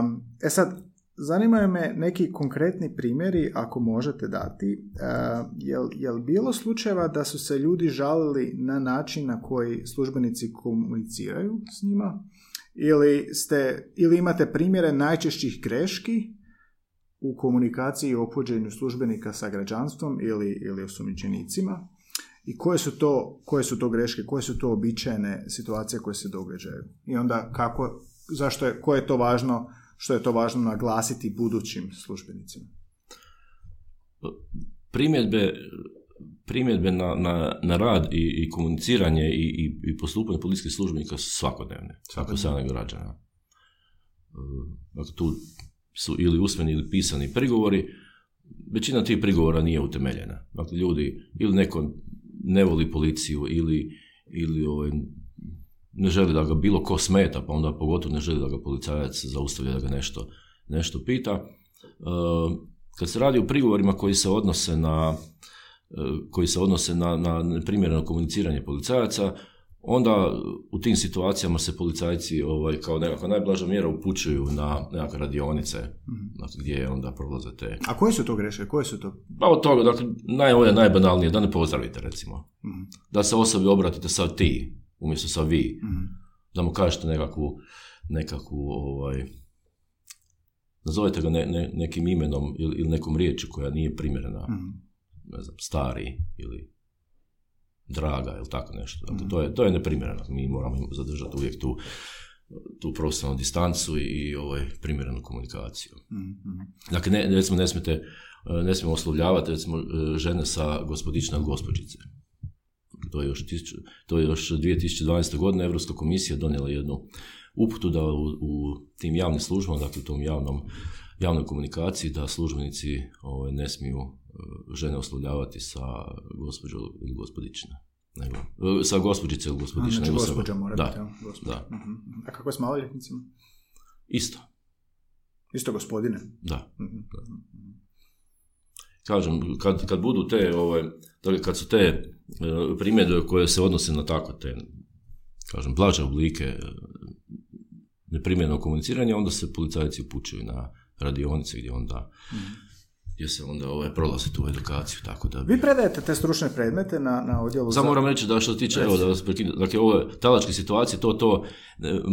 Um, e sad, Zanimaju me neki konkretni primjeri, ako možete dati. Uh, jel, jel bilo slučajeva da su se ljudi žalili na način na koji službenici komuniciraju s njima? Ili, ste, ili imate primjere najčešćih greški u komunikaciji i opođenju službenika sa građanstvom ili, ili osumnjičenicima? I koje su, to, koje su to greške, koje su to običajne situacije koje se događaju? I onda kako, zašto je, koje je to važno što je to važno naglasiti budućim službenicima? Primjedbe, primjedbe na, na, na rad i, i komuniciranje i, i, i postupanje policijskih službenika su svakodnevne, svako strane građana. Dakle, tu su ili usmeni ili pisani prigovori, većina tih prigovora nije utemeljena. Dakle, ljudi ili neko ne voli policiju ili, ili ovaj, ne želi da ga bilo ko smeta, pa onda pogotovo ne želi da ga policajac zaustavlja da ga nešto, nešto pita. E, kad se radi o prigovorima koji se odnose na koji se odnose na, na neprimjereno komuniciranje policajaca, onda u tim situacijama se policajci ovaj, kao nekakva najblaža mjera upućuju na nekakve radionice mm gdje onda prolaze te... A koje su to greške? Koje su to? Pa od toga, dakle, naj, najbanalnije, da ne pozdravite recimo. Mhm. Da se osobi obratite sad ti, umjesto sa vi. mm Da mu kažete nekakvu, nekakvu ovaj, nazovete ga ne, ne, nekim imenom ili, ili nekom riječi koja nije primjerena, mm ne znam, stari ili draga ili tako nešto. Dakle, to, je, to je neprimjereno. Mi moramo zadržati uvijek tu, tu profesionalnu distancu i ovaj, primjerenu komunikaciju. mm Dakle, ne, recimo, ne smijete ne smijemo oslovljavati recimo žene sa gospodična gospođice to je još, to je još 2012. godine Europska komisija donijela jednu uputu da u, u tim javnim službama, dakle u tom javnom, javnoj komunikaciji, da službenici ovaj, ne smiju žene oslovljavati sa gospođo ili gospodične. Nego, e, sa gospođice ili gospodične. Znači gospođa mora da, biti, da. Uh-huh. A kako je s maloljetnicima? Isto. Isto gospodine? Da. Uh-huh. Kažem, kad, kad budu te, ovaj, kad su te E, primjedbe koje se odnose na tako te, kažem, blaže oblike e, neprimjernog komuniciranja, onda se policajci upućuju na radionice gdje onda gdje se onda ovaj, prolazi tu edukaciju. Tako da Vi predajete te stručne predmete na, na odjelu Samo moram reći da što se tiče, evo, da vas prekinu, dakle, ove talačke situacije, to, to,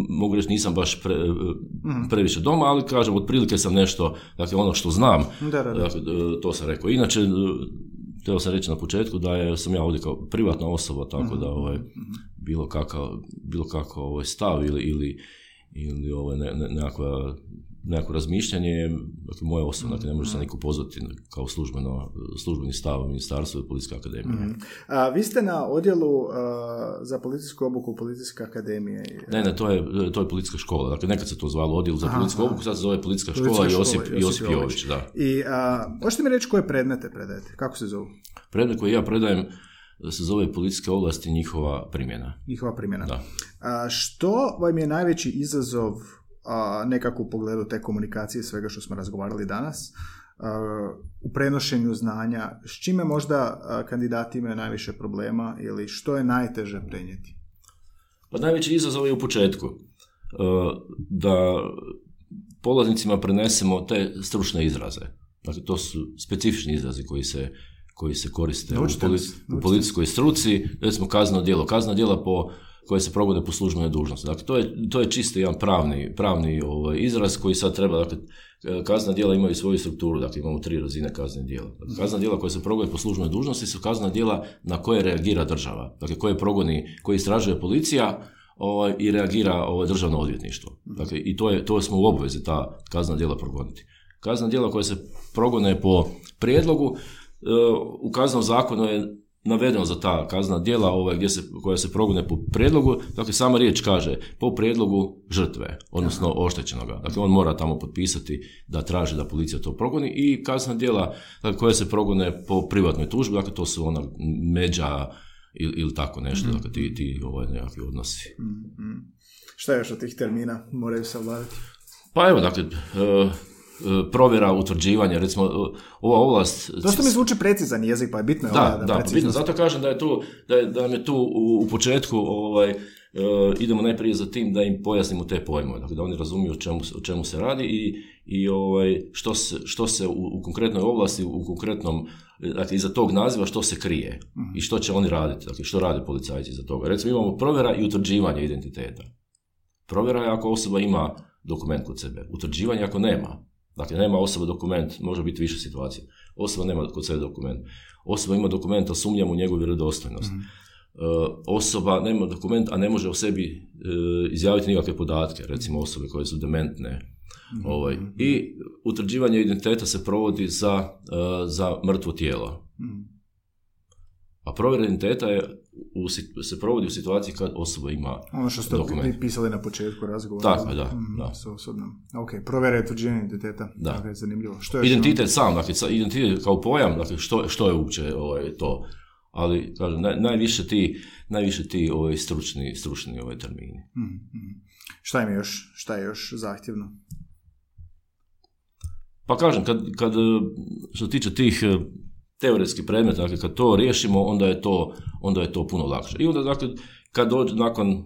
mogu reći, nisam baš pre, mhm. previše doma, ali kažem, otprilike sam nešto, dakle, ono što znam, da, da, Dakle, to sam rekao. Inače, htio sam reći na početku da je, sam ja ovdje kao privatna osoba, tako da mhm. ovaj, bilo kakav, bilo kakav ovaj stav ili, ili, ili ovaj, ne, ne, nekakva nekako razmišljanje, dakle, moje osobno, dakle, ne može se mhm. niko pozvati kao službeno, službeni stav ministarstva i policijske akademije. Mm. A, vi ste na odjelu za policijsku obuku policijske akademije. Ne, ne, to je, to je policijska škola. Dakle, nekad se to zvalo odjel za policijsku obuku, sad se zove policijska škola i Josip, Josip, Jović. Da. I a, možete mi reći koje predmete predajete? Kako se zovu? Predmet koji ja predajem se zove policijske ovlasti njihova primjena. Njihova primjena. Da. A, što vam je najveći izazov a, nekako u pogledu te komunikacije svega što smo razgovarali danas u prenošenju znanja, s čime možda kandidati imaju najviše problema ili što je najteže prenijeti? Pa najveći izazov je u početku da polaznicima prenesemo te stručne izraze. Dakle, to su specifični izrazi koji se, koji se koriste u, u policijskoj struci, recimo kazneno djelo. Kazneno djelo po koje se progode po službenoj dužnosti. Dakle, to je, to je čisto jedan pravni, pravni ovaj, izraz koji sad treba, dakle, kazna djela imaju svoju strukturu, dakle imamo tri razine kazne djela. Dakle, kazna djela koja se progode po službenoj dužnosti su kazna djela na koje reagira država, dakle koje progoni, koje istražuje policija, ovaj, i reagira ovaj, državno odvjetništvo. Dakle, i to, je, to smo u obvezi ta kazna djela progoniti. Kaznena djela koja se progone po prijedlogu, u kaznenom zakonu je navedeno za ta kaznena djela ovaj, gdje se, koja se progone po prijedlogu, dakle sama riječ kaže po prijedlogu žrtve, odnosno oštećenoga. Dakle, on mora tamo potpisati da traži da policija to progoni i kaznena djela dakle, koja se progone po privatnoj tužbi, dakle to su ona međa ili, ili tako nešto, mm dakle ti, ti ovaj, nekakvi odnosi. mm Šta je još od tih termina moraju se obaviti? Pa evo, dakle, uh, E, provjera utvrđivanja, recimo e, ova ovlast... Dosta mi zvuči precizan jezik, pa je bitno je da, da, da bitno, zato kažem da je tu, da, je, da je tu u, u početku ovaj, Uh, idemo najprije za tim da im pojasnimo te pojmove, dakle da oni razumiju o čemu, o čemu se radi i, i ovaj, što se, što se u, u, konkretnoj ovlasti, u konkretnom, dakle iza tog naziva što se krije mhm. i što će oni raditi, dakle što rade policajci iza toga. Recimo imamo provjera i utvrđivanje identiteta. Provjera je ako osoba ima dokument kod sebe, utvrđivanje ako nema. Dakle, nema osoba dokument, može biti više situacija. Osoba nema kod sebe dokument. Osoba ima dokument, a sumnjam u njegovu vjerodostojnost. mm osoba nema dokument, a ne može o sebi e, izjaviti nikakve podatke, recimo osobe koje su dementne. mm Ovaj. I utvrđivanje identiteta se provodi za, uh, za mrtvo tijelo. mm a provjera identiteta je u, se provodi u situaciji kad osoba ima Ono što ste dokument. pisali na početku razgovora. Tako da. Mm, da. Sa osobnom. Ok, provjera je tuđenje identiteta. Da. Dakle, zanimljivo. Što je identitet sam, dakle, identitet kao pojam, dakle, što, što je uopće ovaj, to. Ali, kažem, naj, najviše ti, najviše ti ovaj, stručni, stručni ovaj, termini. Mm, mm. Šta je još, šta je još zahtjevno? Pa kažem, kad, kad što se tiče tih teoretski predmet, dakle kad to riješimo, onda je to, onda je to puno lakše. I onda, dakle, kad dođe nakon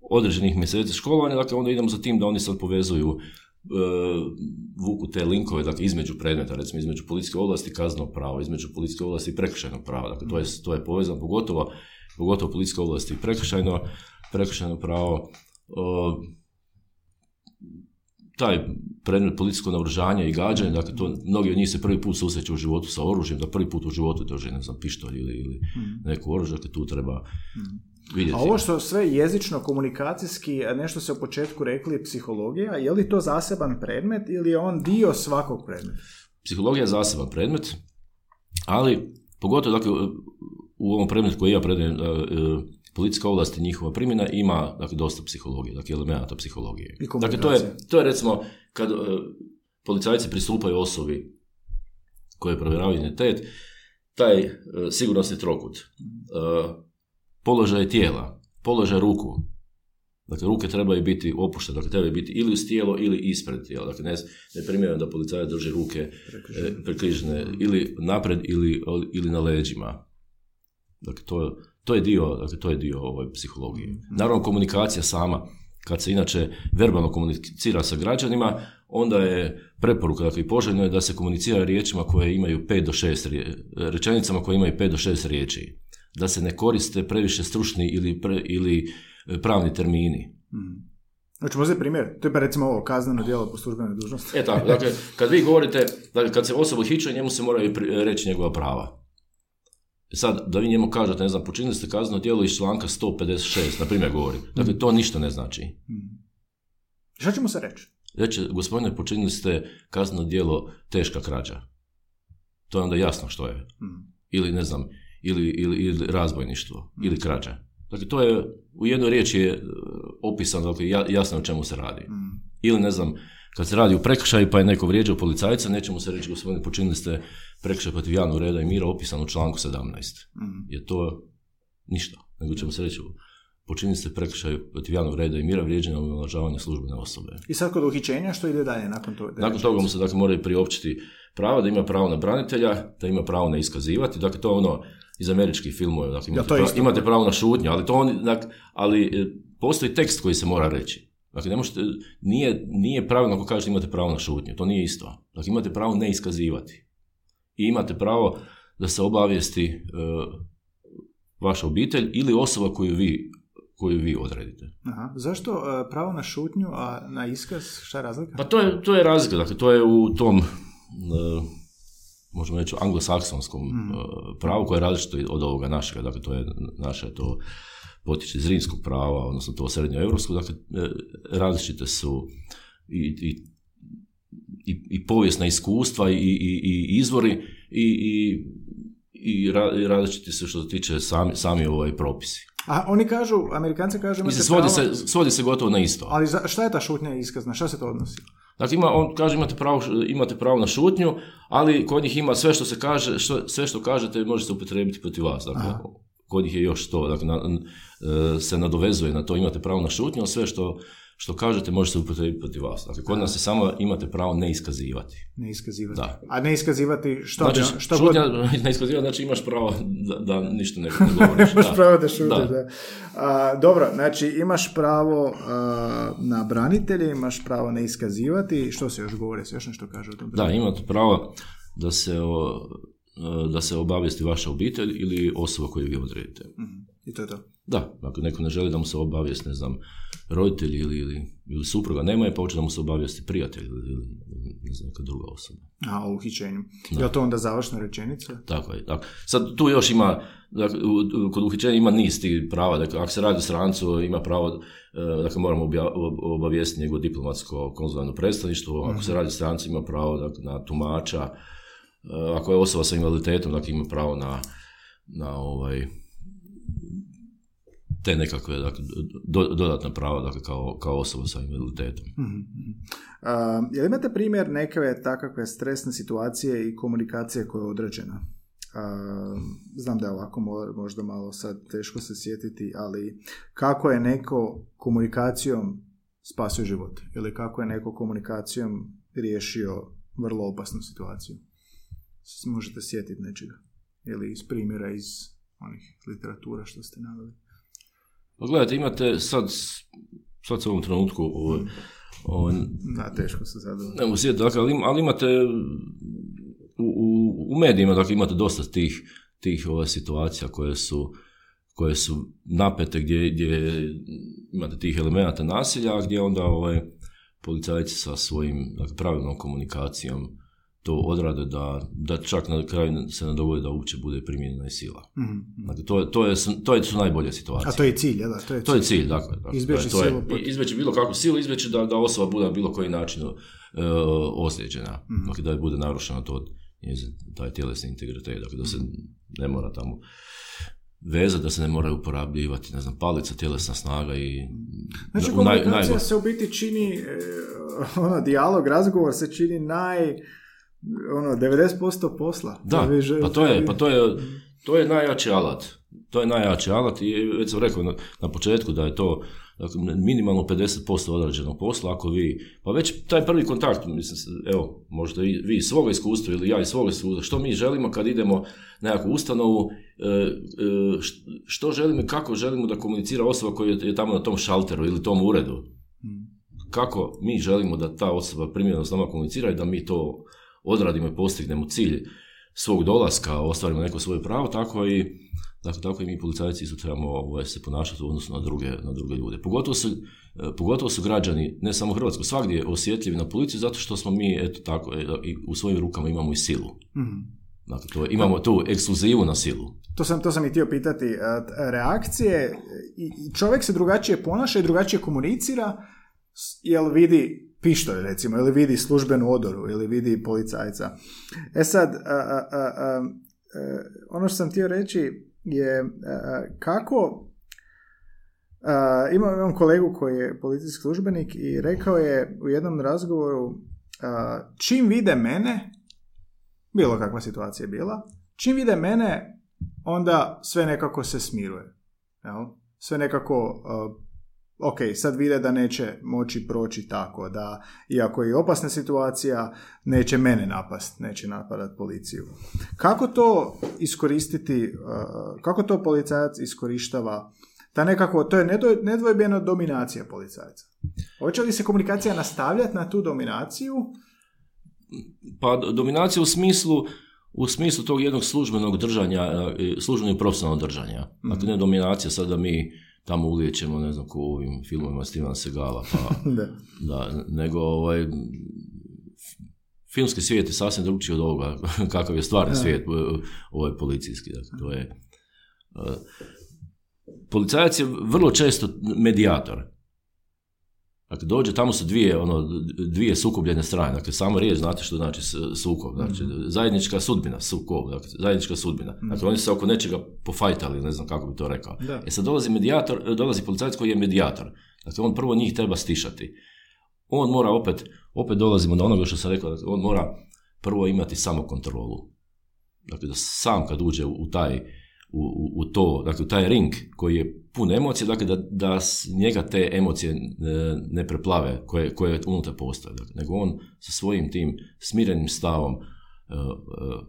određenih mjeseci školovanja, dakle, onda idemo za tim da oni sad povezuju e, vuku te linkove, dakle, između predmeta, recimo između policijske ovlasti i prava, između policijske ovlasti i prekršajnog prava, dakle, to je, to je povezano, pogotovo, pogotovo policijske ovlasti i prekršajno, prekršajno pravo, e, taj predmet policijsko naoružanje i gađanje, dakle to, mnogi od njih se prvi put susreću u životu sa oružjem, da prvi put u životu drže, ne znam, pištolj ili, ili mm. neko oružje, dakle tu treba mm. vidjeti. A ovo što sve jezično, komunikacijski, nešto se u početku rekli psihologija, je li to zaseban predmet ili je on dio svakog predmeta? Psihologija je zaseban predmet, ali pogotovo dakle, u ovom predmetu koji ja predajem, policijska ovlast i njihova primjena ima dakle, dosta psihologije, dakle elemenata psihologije. dakle, to je, to je recimo kad uh, policajci pristupaju osobi koje provjeravaju identitet, taj uh, sigurnosni trokut, uh, položaj tijela, položaj ruku, Dakle, ruke trebaju biti opuštene, dakle, trebaju biti ili uz tijelo ili ispred tijela. Dakle, ne, ne primjerujem da policajac drži ruke prekrižene ili napred ili, ili na leđima. Dakle, to, to je dio, dakle, to je dio ove psihologije. Mhm. Naravno, komunikacija sama, kad se inače verbalno komunicira sa građanima, onda je preporuka, dakle i poželjno je da se komunicira riječima koje imaju 5 do 6 rečenicama koje imaju 5 do 6 riječi. Da se ne koriste previše stručni ili, ili e, pravni termini. Mm. Znači, možda primjer, to je pa recimo ovo kazneno djelo po službenoj dužnosti. E tako, dakle, kad vi govorite, dakle, kad se osoba hiče, njemu se moraju reći njegova prava. Sad, da vi njemu kažete, ne znam, počinili ste kazneno djelo iz članka 156, na primjer govori. Dakle, to ništa ne znači. Hmm. Šta ćemo se reći? Reći, gospodine, počinili ste kazneno djelo teška krađa. To je onda jasno što je. Hmm. Ili, ne znam, ili, ili, ili razbojništvo, ili krađa. Dakle, to je, u jednoj riječi je e, opisano, dakle, jasno o čemu se radi. Ili, ne znam, kad se radi u prekršaju pa je neko vrijeđao policajca, nećemo se reći, gospodine, počinili ste prekršaj protiv javnog reda i mira opisan u članku 17. Mm. Je to ništa. Nego ćemo se reći, počinili ste prekršaj protiv javnog reda i mira vrijeđanja i službene osobe. I sad kod uhićenja što ide dalje nakon toga? Nakon toga mu se dakle moraju priopćiti prava da ima pravo na branitelja, da ima pravo na iskazivati, dakle to je ono iz američkih filmova, dakle imate, pravo, imate pravo na šutnju, ali to on, dakle, ali e, postoji tekst koji se mora reći. Dakle, ne možete, nije, nije pravilno ako kažete imate pravo na šutnju, to nije isto. Dakle, imate pravo ne iskazivati. I imate pravo da se obavijesti uh, vaša obitelj ili osoba koju vi, koju vi odredite. Aha. Zašto uh, pravo na šutnju, a na iskaz, šta je razlika? Pa to je, to je razlika, dakle, to je u tom, uh, možemo reći, anglosaksonskom mm. pravu koje je različito od ovoga našega, dakle, to je naše to potiče iz rimskog prava, odnosno to srednjoevropsko, dakle e, različite su i, i i, i povijesna iskustva i, i, i izvori i, i, i, ra, različiti se što se tiče sami, sami ovaj propisi. A oni kažu, Amerikanci kažu... Mislim, svodi, se, svodi se gotovo na isto. Ali za, šta je ta šutnja iskazna? Šta se to odnosi? Dakle, ima, on kaže imate pravo, imate pravo na šutnju, ali kod njih ima sve što se kaže, što, sve što kažete može se upotrebiti protiv vas. Dakle, kod njih je još to, dakle, na, e, se nadovezuje na to, imate pravo na šutnju, a sve što što kažete može se upotrebiti protiv vas. Dakle, kod nas se samo imate pravo ne iskazivati. Ne iskazivati. Da. A ne iskazivati što, znači, što šutnja, god... ne iskazivati, znači imaš pravo da, da ništa ne, ne govoriš. imaš pravo da šutiš, da. A, dobro, znači imaš pravo a, na branitelje, imaš pravo ne iskazivati. Što se još govori? Se još nešto kaže o tom? Da, imate pravo da se, o, da se obavijesti vaša obitelj ili osoba koju vi odredite. mm I to je to. Da, ako neko ne želi da mu se obavijest, ne znam, roditelji ili, ili, ili supruga nema je, pa hoće da mu se obavijesti prijatelj ili, ili ne znam, neka druga osoba. A, u uhićenju. Je to onda završna rečenica? Tako je. Tako. Sad tu još ima, dakle, kod uhićenja ima niz tih prava. Dakle, ako se radi o strancu, ima pravo, e, dakle, moramo obavijestiti njegovo diplomatsko konzularno predstavništvo. Ako se mhm. radi o strancu, ima pravo dakle, na tumača. E, ako je osoba sa invaliditetom, dakle, ima pravo na, na ovaj, te nekakve dakle, dodatna prava dakle, kao, kao osoba sa invaliditetom. Mm-hmm. Jel imate primjer neke takakve stresne situacije i komunikacije koja je određena? Uh, znam da je ovako možda malo sad teško se sjetiti, ali kako je neko komunikacijom spasio život? Ili kako je neko komunikacijom riješio vrlo opasnu situaciju? Možete sjetiti nečega? Ili iz primjera iz onih literatura što ste naveli? Pa gledajte, imate sad, sad se u ovom trenutku ovo, ovo, da, teško se sad... Ne mogu dakle, ali, ali imate u, u, u, medijima, dakle, imate dosta tih, tih ova, situacija koje su, koje su napete gdje, gdje imate tih elemenata nasilja, gdje onda ovaj, policajci sa svojim dakle, pravilnom komunikacijom to odrade da, da čak na kraju se ne dogodi da uopće bude primijenjena i sila. Mm-hmm. Dakle, to, to, je, to je su najbolje situacije. A to je cilj, da? To je cilj, to je cilj dakle. dakle izbjeći to je. Izbjeći bilo kakvu silu, izbjeći da, da osoba bude na bilo koji način uh, ozlijeđena. Mm-hmm. Dakle, da bude narušeno to njezin, taj tjelesni integritet. Dakle, da se ne mora tamo veza da se ne moraju uporabljivati, ne znam, palica, tjelesna snaga i... Znači, komunikacija se u biti čini, eh, ono, dijalog, razgovor se čini naj ono, 90% posla. Da, pa to je, pa to je, to je najjači alat. To je najjači alat i već sam rekao na, na početku da je to dakle, minimalno 50% odrađenog posla, ako vi, pa već taj prvi kontakt, mislim, evo, možda i vi iz svoga iskustva ili ja iz svoga iskustva, što mi želimo kad idemo na nekakvu ustanovu, e, e, što želimo i kako želimo da komunicira osoba koja je tamo na tom šalteru ili tom uredu. Hmm. Kako mi želimo da ta osoba primjerno s nama komunicira i da mi to odradimo i postignemo cilj svog dolaska, ostvarimo neko svoje pravo, tako i Dakle, tako i mi policajci isto trebamo ovaj, se ponašati u odnosu na druge, na druge ljude. Pogotovo su, e, pogotovo su građani, ne samo Hrvatsko, svagdje osjetljivi na policiju zato što smo mi, eto tako, e, i u svojim rukama imamo i silu. mm Dakle, to, imamo tu ekskluzivu na silu. To sam, to sam i htio pitati. E, reakcije, čovjek se drugačije ponaša i drugačije komunicira, jel vidi pištolj recimo, ili vidi službenu odoru, ili vidi policajca. E sad, a, a, a, e, ono što sam htio reći je kako imam, imam kolegu koji je policijski službenik i rekao je u jednom razgovoru čim vide mene, bilo kakva situacija je bila, čim vide mene, onda sve nekako se smiruje. Jel? Sve nekako ok, sad vide da neće moći proći tako, da iako je opasna situacija, neće mene napast, neće napadat policiju. Kako to iskoristiti, uh, kako to policajac iskorištava ta nekako, to je nedvojbeno dominacija policajca. Hoće li se komunikacija nastavljati na tu dominaciju? Pa dominacija u smislu u smislu tog jednog službenog držanja, uh, službenog profesionalnog držanja. Dakle, ne dominacija sada da mi tamo ulijećemo, ne znam, ko u ovim filmovima Stevena Segala, pa, da. da. nego ovaj, filmski svijet je sasvim drugčiji od ovoga, kakav je stvarni da. svijet, ovaj policijski, dakle, to je... Uh, policajac je vrlo često medijator. Dakle, dođe, tamo su dvije, ono, dvije sukobljene strane. Dakle, samo riječ, znate što znači sukob. Znači, zajednička sudbina, sukob, dakle, zajednička sudbina. Dakle, oni su oko nečega pofajtali, ne znam kako bi to rekao. Da. E sad dolazi medijator, dolazi policajac koji je medijator. Dakle, on prvo njih treba stišati. On mora opet, opet dolazimo do onoga što sam rekao, dakle, on mora prvo imati samokontrolu. Dakle, da sam kad uđe u taj, u, u, to, dakle u taj ring koji je pun emocija, dakle da, da njega te emocije e, ne preplave koje, koje unutar postoje, dakle, nego on sa svojim tim smirenim stavom, e, e,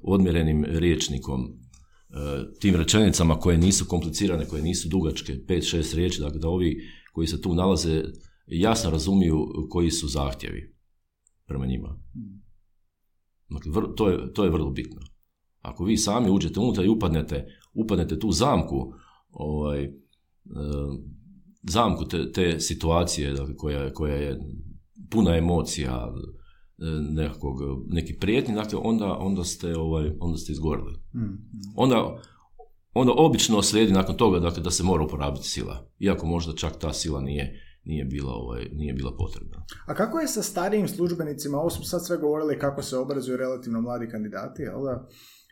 odmjerenim riječnikom, tim rečenicama koje nisu komplicirane, koje nisu dugačke, 5-6 riječi, dakle da ovi koji se tu nalaze jasno razumiju koji su zahtjevi prema njima. Hmm. Dakle, to je, to je vrlo bitno. Ako vi sami uđete unutra i upadnete, upadnete tu zamku, ovaj, zamku te, te situacije dakle, koja, koja je puna emocija, e, nekakvog, neki prijetnji, dakle, onda, onda, ste, ovaj, onda ste izgorili. Mm, Onda, onda obično slijedi nakon toga dakle, da se mora uporabiti sila, iako možda čak ta sila nije, nije bila, ovaj, nije bila potrebna. A kako je sa starijim službenicima? Ovo smo sad sve govorili kako se obrazuju relativno mladi kandidati, jel da?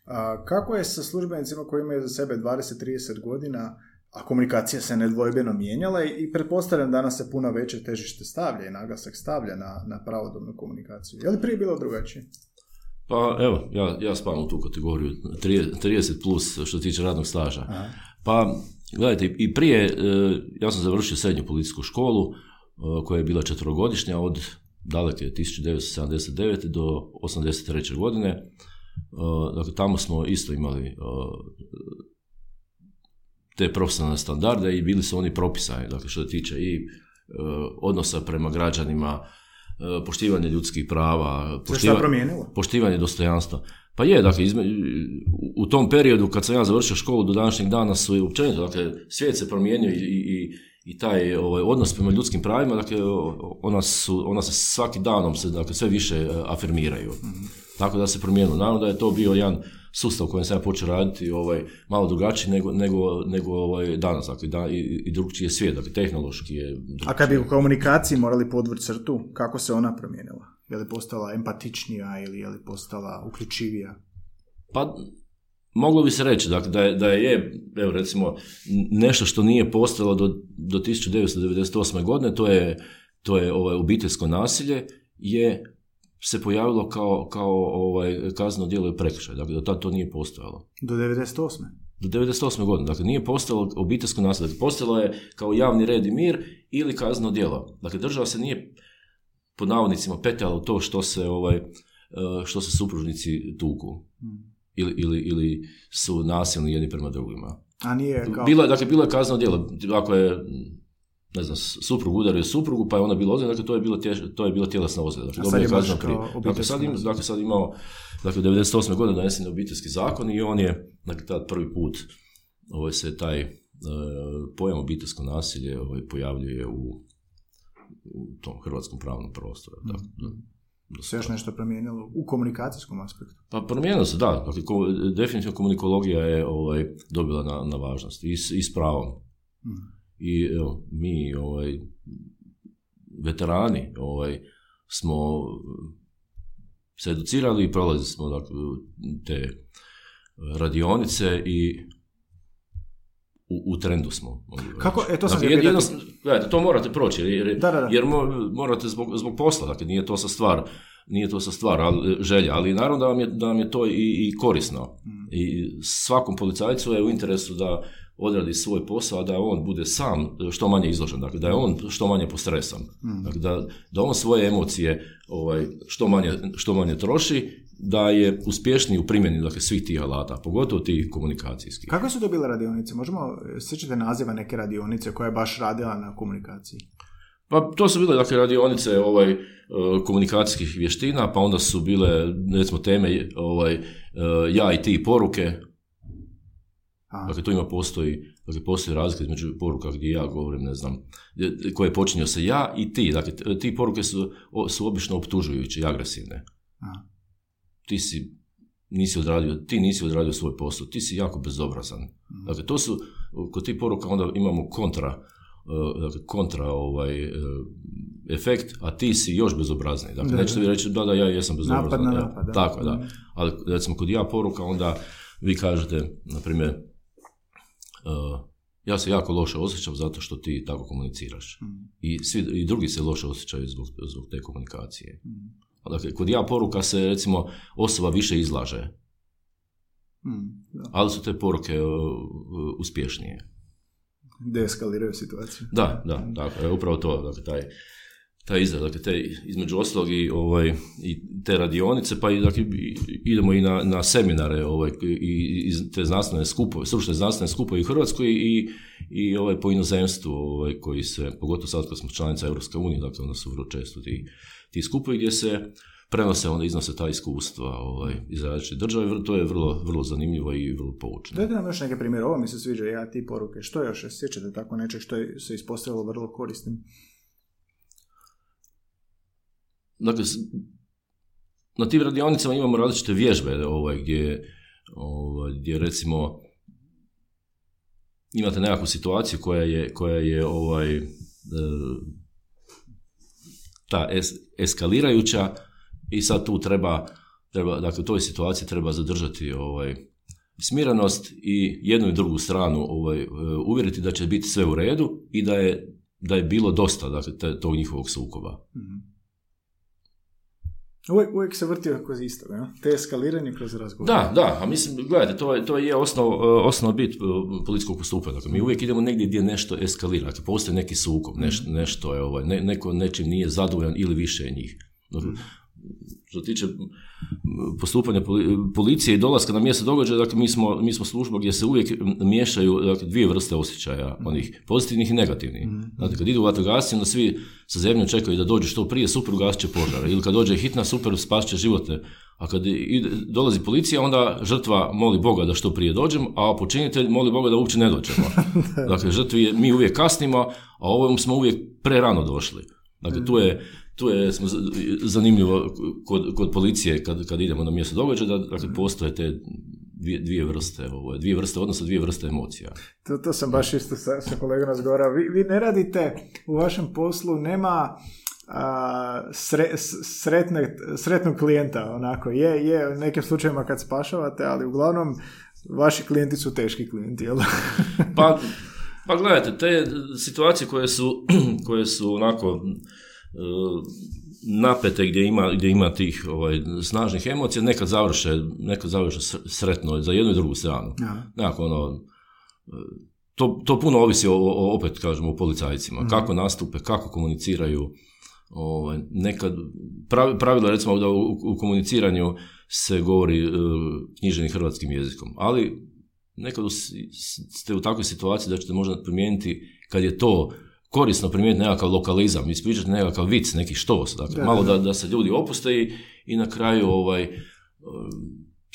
A kako je sa službenicima koji imaju za sebe 20-30 godina, a komunikacija se nedvojbeno mijenjala i pretpostavljam danas se puno veće težište stavlja i naglasak stavlja na, na pravodobnu komunikaciju. Je li prije bilo drugačije? Pa evo, ja, ja spavam u tu kategoriju 30 plus što se tiče radnog staža. Pa gledajte, i prije, e, ja sam završio srednju policijsku školu e, koja je bila četvrogodišnja od daleke 1979. do 83. godine Uh, dakle, tamo smo isto imali te profesionalne standarde i bili su oni propisani, dakle, što se tiče i uh, odnosa prema građanima, poštivanje ljudskih prava, poštivanje dostojanstva. Pa je, dakle, u tom periodu kad sam ja završio školu do današnjeg dana su i općenito, dakle, svijet se promijenio i, i, i taj ovaj, odnos prema ljudskim pravima, dakle, ona, su, ona se svaki danom se, dakle, sve više afirmiraju. mm tako da se promijenilo. Naravno da je to bio jedan sustav u kojem sam ja počeo raditi ovaj, malo drugačiji nego, nego, nego ovaj, danas. Dakle, da, i, i drugčiji je svijet, dakle, tehnološki je A kad bi u komunikaciji morali podvrći crtu, kako se ona promijenila? Je li postala empatičnija ili je li postala uključivija? Pa, moglo bi se reći dakle, da, je, da je, evo recimo, nešto što nije postalo do, do 1998. godine, to je, to je ovaj, obiteljsko nasilje, je se pojavilo kao, kao ovaj, kazneno djelo i prekršaj. Dakle, do tada to nije postojalo. Do 98. Do 98. godine. Dakle, nije postojalo obiteljsko nasilje. Dakle, postojalo je kao javni red i mir ili kazneno djelo. Dakle, država se nije pod navodnicima petala u to što se, ovaj, eh, što se supružnici tuku. Hmm. Ili, ili, ili su nasilni jedni prema drugima. A nije kao... Bilo, dakle, bilo je kazneno djelo. Ako je ne znam, suprug udario suprugu, pa je ona bila ozljeda, dakle to je bilo, to je bilo tjelesna ozljeda. Dakle, sad je prije. Dakle, sad, im, dakle, sad imao, dakle, 98. godine donesen obiteljski zakon i on je, dakle, tad prvi put ovaj, se taj e, pojam obiteljsko nasilje ovaj, pojavljuje u, u tom hrvatskom pravnom prostoru. Mm. Dakle, se još nešto promijenilo u komunikacijskom aspektu? Pa promijenilo se, da. Dakle, definitivno komunikologija je ovaj, dobila na, na važnosti i s, i s pravom. Mm i evo, mi ovaj, veterani ovaj, smo se educirali i prolazili smo dakle, te radionice i u, u trendu smo. Kako? E, to sam dakle, gledajte, to morate proći, jer, da, da, da. jer morate zbog, zbog posla, dakle nije to sa stvar, nije to sa stvar ali, želja, ali naravno da vam je, da vam je to i, i korisno. Mm. I svakom policajcu je u interesu da odradi svoj posao, a da on bude sam što manje izložen, dakle da je on što manje postresan, mm. dakle da, da on svoje emocije ovaj, što, manje, što manje troši, da je uspješniji u primjeni dakle, svih tih alata, pogotovo tih komunikacijskih. Kako su to bile radionice? Možemo, sjećate naziva neke radionice koja je baš radila na komunikaciji? Pa to su bile dakle radionice ovaj e, komunikacijskih vještina, pa onda su bile recimo teme ovaj e, ja i ti poruke, Dakle, tu ima postoji, dakle, postoji razlika između poruka gdje ja govorim, ne znam, koje počinio se ja i ti. Dakle, ti poruke su, su obično optužujuće i agresivne. Ti si nisi odradio, ti nisi odradio svoj posao, ti si jako bezobrazan. Mhm. Dakle, to su, kod tih poruka onda imamo kontra, e, dakle, kontra ovaj, e, efekt, a ti si još bezobrazniji. Dakle, nećete vi reći, da, da, ja jesam bezobrazan. Napad na napad, da. Tako, da. Mhm. Ali, recimo, kod ja poruka, onda vi kažete, na primjer, ja se jako loše osjećam zato što ti tako komuniciraš. Mhm. I, svi, I drugi se loše osjećaju zbog, zbog te komunikacije. A Dakle, kod ja poruka se, recimo, osoba više izlaže, Mhm, da. ali su te poruke uh, uspješnije. Deeskaliraju situaciju. Da, da, tako, je, upravo to, dakle, taj, taj izraz, dakle, te, između ostalog i, ovaj, i te radionice, pa i, dakle, idemo i na, na seminare, ovaj, i, i te znanstvene skupove, stručne znanstvene skupove i u Hrvatskoj i, i ovaj, po inozemstvu, ovaj, koji se, pogotovo sad kad smo članica Europske unije, dakle, onda su vrlo često ti, ti skupovi gdje se prenose, onda iznose ta iskustva ovaj, iz i vr- to je vrlo, vrlo zanimljivo i vrlo poučno. Dajte nam još neke primjere, ovo mi se sviđa, ja ti poruke. Što još, sjećate tako nečeg što se ispostavilo vrlo korisnim? Dakle, na tim radionicama imamo različite vježbe ovaj, gdje, ovaj, gdje recimo imate nekakvu situaciju koja je, koja je ovaj, e, ta es, eskalirajuća i sad tu treba, treba, dakle u toj situaciji treba zadržati ovaj, smirenost i jednu i drugu stranu ovaj, e, uvjeriti da će biti sve u redu i da je, da je bilo dosta dakle, tog njihovog sukoba. Mhm. Uvijek, uvijek se vrti kroz isto, ja? te eskaliranje kroz razgovor. Da, da, a mislim, gledajte, to je, to je osnov, e, osnova bit e, političkog postupanja. Dakle, mi uvijek idemo negdje gdje nešto eskalira, dakle, postoji neki sukob, neš, nešto je, ovaj, ne, neko nečim nije zadovoljan ili više njih. Dakle, što se tiče postupanja poli- policije i dolaska na mjesto događaja, dakle, mi smo, mi smo služba gdje se uvijek miješaju dakle, dvije vrste osjećaja, onih pozitivnih i negativnih. Znate, kad idu vatrogasci, onda svi sa zemljom čekaju da dođu što prije, super ugasit će požara. Ili kad dođe hitna, super spasit će živote. A kad ide, dolazi policija, onda žrtva moli Boga da što prije dođem, a počinitelj moli Boga da uopće ne dođemo. dakle, žrtvi mi uvijek kasnimo, a ovom smo uvijek prerano došli. Dakle, tu je, tu je smo zanimljivo kod, kod policije kad, kad idemo na mjesto događaja, da dakle, postoje te dvije, dvije vrste, ovo, dvije vrste odnosa, dvije vrste emocija. To, to sam baš isto sa, sa kolegom razgovarao. Vi, vi ne radite u vašem poslu, nema a, sre, sretne, sretnog klijenta, onako. Je, je u nekim slučajevima kad spašavate, ali uglavnom vaši klijenti su teški klijenti, jel? Pa, pa gledajte, te situacije koje su, koje su onako napete gdje ima, gdje ima tih ovaj, snažnih emocija, nekad završe, nekad završe sr- sretno za jednu i drugu stranu. Nekako ono, e, to, to puno ovisi o, o- opet kažemo o policajcima, kako nastupe, kako komuniciraju, ovaj, nekad, pravi- pravilo recimo da u, u komuniciranju se govori e, književnim hrvatskim jezikom, ali nekad u ste u takvoj situaciji da ćete možda primijeniti kad je to korisno primijeniti nekakav lokalizam, ispričati nekakav vic, neki štos, dakle, Da, malo da. da, se ljudi opuste i, i na kraju ovaj, e,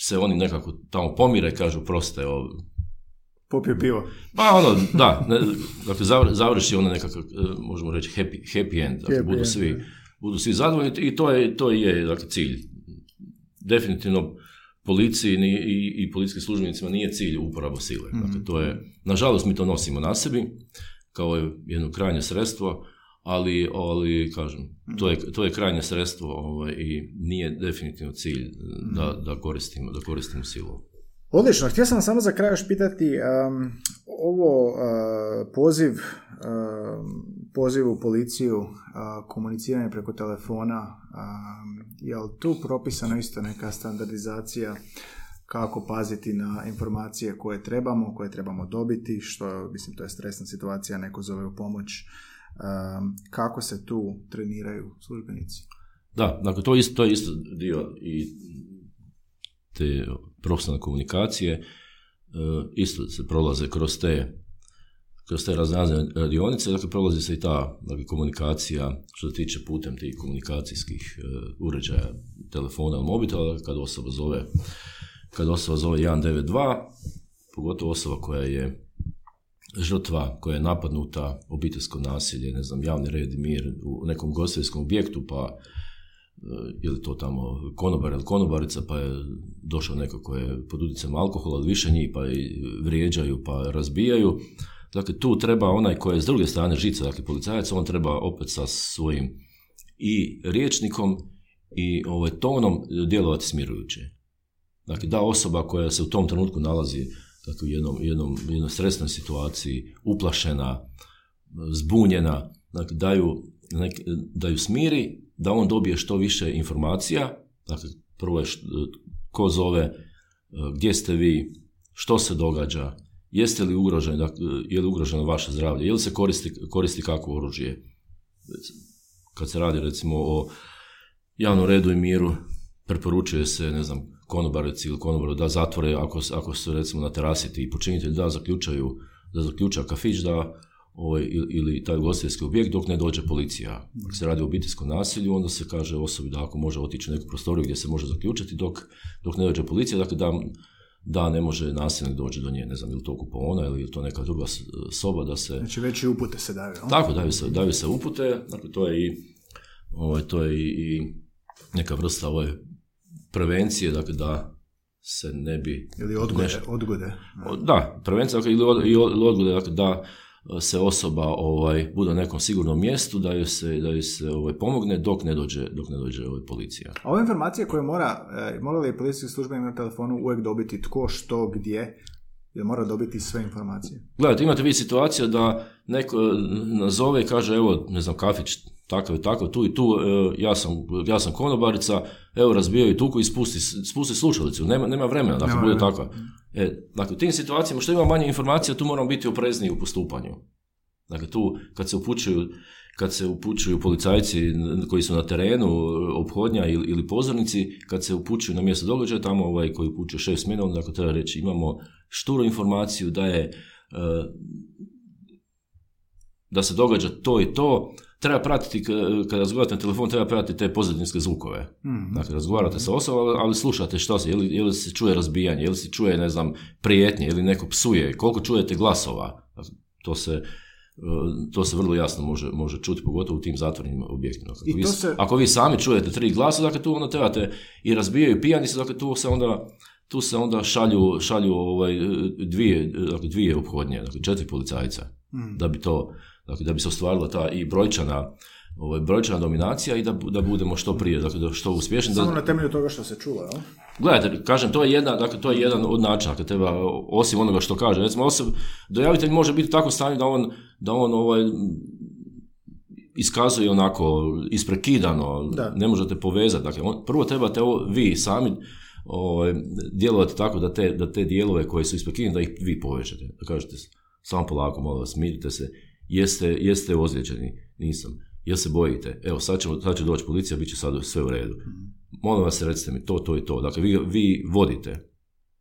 se oni nekako tamo pomire, kažu proste, o, Popio pivo. pa ono, da, ne, dakle zavr- završi ono nekakav, e, možemo reći, happy, happy end, dakle, Happy budu, end, svi, da. budu svi zadovoljni i to je, to je dakle, cilj. Definitivno policiji ni, i, i policijskim službenicima nije cilj uporaba sile. Dakle, to je, nažalost mi to nosimo na sebi kao jedno krajnje sredstvo, ali, ali kažem, to je, to je krajnje sredstvo ovaj, i nije definitivno cilj da, da, koristimo, da koristimo silu. Odlično, htio sam samo za kraj još pitati, um, ovo uh, poziv, um, poziv u policiju, uh, komuniciranje preko telefona, je li tu propisano isto neka standardizacija kako paziti na informacije koje trebamo, koje trebamo dobiti, što, mislim, to je stresna situacija, neko zove u pomoć, um, kako se tu treniraju službenici? Da, dakle, to je isto, to je isto dio i te profesionalne komunikacije, e, isto se prolaze kroz te kroz te razne radionice, dakle, prolazi se i ta dakle, komunikacija što se tiče putem tih komunikacijskih e, uređaja, telefona ili mobitela, kad osoba zove kad osoba zove 192, pogotovo osoba koja je žrtva, koja je napadnuta, obiteljsko nasilje, ne znam, javni red mir u nekom gostinskom objektu, pa je li to tamo konobar ili konobarica, pa je došao neko ko je pod utjecajem alkohola ili više njih, pa i vrijeđaju, pa razbijaju. Dakle, tu treba onaj koji je s druge strane žica, dakle, policajac, on treba opet sa svojim i riječnikom i ovaj, tonom djelovati smirujuće. Dakle, da osoba koja se u tom trenutku nalazi dakle, u jednom, jednom, jednoj stresnoj situaciji, uplašena, zbunjena, dakle, daju, da ju smiri, da on dobije što više informacija, dakle, prvo je ko zove, gdje ste vi, što se događa, jeste li ugroženi, dakle, je li ugroženo vaše zdravlje, je li se koristi, koristi kakvo oružje. Kad se radi recimo o javnom redu i miru, preporučuje se, ne znam, konobarici ili konobaru da zatvore ako, ako su recimo na terasi ti počinitelji da zaključaju, da zaključa kafić da ovaj, ili taj ugostiteljski objekt dok ne dođe policija. Ako se radi o obiteljskom nasilju, onda se kaže osobi da ako može otići u neku prostoriju gdje se može zaključati dok, dok ne dođe policija, dakle da, da ne može nasilnik doći do nje, ne znam, ili to kupovona ili to neka druga soba da se... Znači već i upute se daju, Tako, daju se, daju se upute, dakle to je i, ovaj, to je i, neka vrsta ove prevencije, dakle da se ne bi... Ili odgode. odgode. Da, prevencija dakle, ili, odgode, dakle da se osoba ovaj, bude na nekom sigurnom mjestu, da joj se, da joj se ovaj, pomogne dok ne dođe, dok ne dođe ovaj, policija. A ove informacije koje mora, e, mora li policijski službenik na telefonu uvijek dobiti tko, što, gdje, jer mora dobiti sve informacije? Gledajte, imate vi situaciju da neko nazove i kaže, evo, ne znam, kafić takav i takav, tu i tu, e, ja sam, ja sam konobarica, evo razbijaju tuku i spusti, spusti slušalicu, nema, nema vremena, dakle, bude tako. E, dakle, u tim situacijama što ima manje informacija, tu moramo biti oprezniji u postupanju. Dakle, tu kad se upućuju, kad se upućuju policajci koji su na terenu, obhodnja ili, ili pozornici, kad se upućuju na mjesto događaja, tamo ovaj koji upućuje šest smjena, onda dakle, treba reći imamo šturu informaciju da je e, da se događa to i to, treba pratiti, kada razgovarate na telefon, treba pratiti te pozadinske zvukove. Mm. Dakle, razgovarate sa osobom, ali slušate što se, je li, je li se čuje razbijanje, je li se čuje, ne znam, prijetnje, ili neko psuje, koliko čujete glasova. Dakle, to se, e, to se vrlo jasno može, može čuti, pogotovo u tim zatvornim objektima. Ako, vi, se... ako vi sami čujete tri glasa, dakle tu onda trebate i razbijaju pijani se, dakle tu se onda tu se onda šalju, šalju ovaj, dvije, dakle, dvije obhodnje, dakle četiri policajca, mm. da bi to dakle, da bi se ostvarila ta i brojčana ovaj, brojčana dominacija i da, da budemo što prije, dakle, da što uspješni. Samo na temelju toga što se čulo, jel? Gledajte, kažem, to je, jedna, dakle, to je jedan od načina, dakle, treba, osim onoga što kaže, recimo, osob, dojavitelj može biti tako stanju da on, da on ovaj, iskazuje onako isprekidano, da. ne možete povezati. Dakle, on, prvo trebate ovo, vi sami ovaj, djelovati tako da te, da te dijelove koje su isprekidane, da ih vi povežete. Da kažete, samo polako, molim vas, smirite se, jeste, jeste ozlijeđeni, nisam. Jel se bojite? Evo, sad, ćemo, sad će doći policija, bit će sad sve u redu. Molim vas, recite mi to, to i to. Dakle, vi, vi vodite.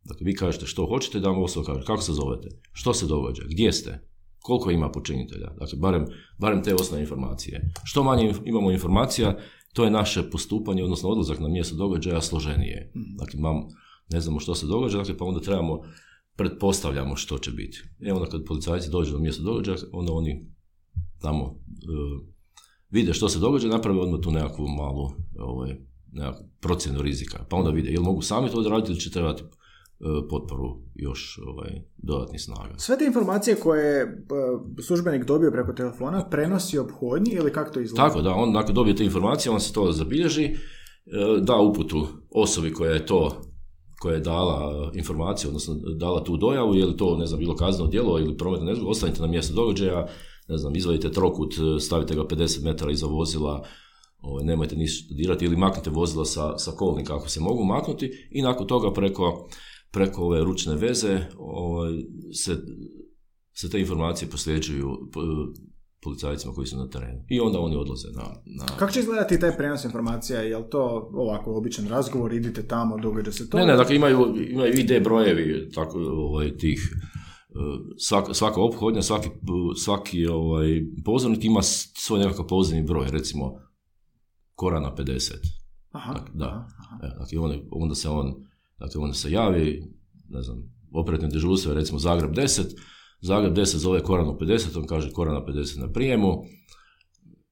Dakle, vi kažete što hoćete, da vam osoba kaže. Kako se zovete? Što se događa? Gdje ste? Koliko ima počinitelja? Dakle, barem, barem te osnovne informacije. Što manje imamo informacija, to je naše postupanje, odnosno odlazak na mjesto događaja složenije. Dakle, mam, ne znamo što se događa, dakle, pa onda trebamo pretpostavljamo što će biti. E onda kad policajci dođu do mjesta događaja, onda oni tamo e, vide što se događa, naprave odmah tu nekakvu malu ovaj, nekakvu procjenu rizika. Pa onda vide, jel mogu sami to odraditi ili će trebati e, potporu još ovaj, dodatnih snaga. Sve te informacije koje e, službenik dobio preko telefona prenosi obhodnji ili kako to izgleda? Tako da, on nakon dobije te informacije, on se to zabilježi, da uputu osobi koja je to koja je dala informaciju, odnosno dala tu dojavu, je li to, ne znam, bilo kazneno djelo ili prometno nezgoda, ostanite na mjestu događaja, ne znam, izvadite trokut, stavite ga 50 metara iza vozila, ovaj, nemojte ništa dirati ili maknite vozila sa, sa kolnika ako se mogu maknuti i nakon toga preko, preko ove ručne veze ovaj, se, se te informacije posljeđuju policajcima koji su na terenu. I onda oni odlaze na... na... Kako će izgledati taj prenos informacija? Je li to ovako običan razgovor, idite tamo, događa se to? Ne, ne, dakle imaju, imaju ID brojevi tako, ovaj, tih e, svaka, svaka ophodnja, svaki, svaki ovaj, pozornik ima svoj nekakav pozivni broj, recimo Korana 50. Aha, dakle, da. Aha. E, dakle, onda, onda, se on, dakle, onda se javi, ne znam, operativne dežurstvo, recimo Zagreb 10, Zagreb 10 zove Koranu 50, on kaže Korana 50 na prijemu.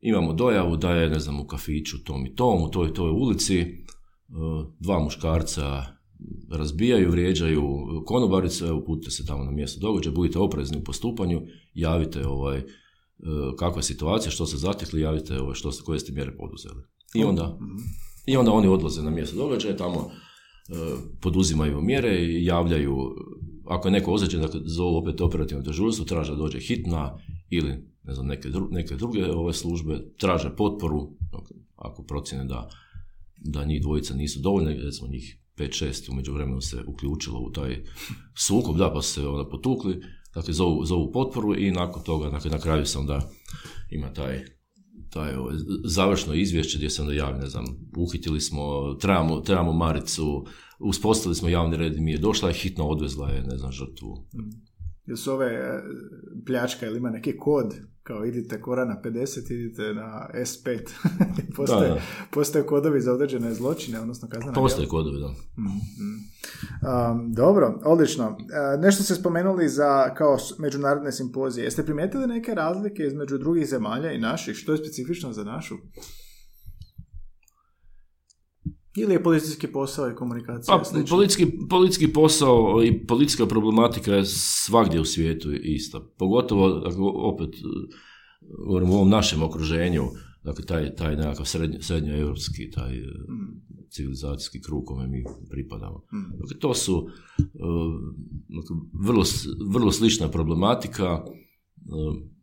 Imamo dojavu da je, ne znam, u kafiću tom i tom, u toj i toj ulici, e, dva muškarca razbijaju, vrijeđaju konobarice, evo putite se tamo na mjesto događaja, budite oprezni u postupanju, javite ovaj, kakva je situacija, što ste zatekli, javite ovaj, što ste, koje ste mjere poduzeli. I onda, I onda oni odlaze na mjesto događaja, tamo poduzimaju mjere i javljaju, ako je neko ozlijeđen, dakle, zovu opet operativno dežurstvo, traže da dođe hitna ili ne znam, neke, neke druge ove službe, traže potporu, ako procjene da, da njih dvojica nisu dovoljne, recimo njih 5-6 umeđu vremenu se uključilo u taj sukob, da, pa se onda potukli, dakle zovu, zovu potporu i nakon toga, dakle, na kraju se onda ima taj taj ovaj, završno izvješće gdje se onda javi, ne znam, uhitili smo, trebamo, trebamo Maricu, uspostavili smo javni red i mi je došla je hitno odvezla je, ne znam, žrtvu. Jesu ove e, pljačka ili ima neki kod kao idite kora na 50, idite na S5. postoje, da, postoje kodovi za određene zločine, odnosno kaznena Postoje kodovi, da. Mm-hmm. Um, dobro, odlično. Uh, nešto ste spomenuli za kao međunarodne simpozije. Jeste primijetili neke razlike između drugih zemalja i naših? Što je specifično za našu? Ili je policijski posao i komunikacija pa, politički, politički posao i politička problematika je svagdje u svijetu ista. Pogotovo, dakle, opet, govorim u ovom našem okruženju, dakle, taj, taj nekakav srednje, srednjoevropski, taj mm. civilizacijski krug kome mi pripadamo. Mm. Dakle, to su uh, vrlo, vrlo slična problematika,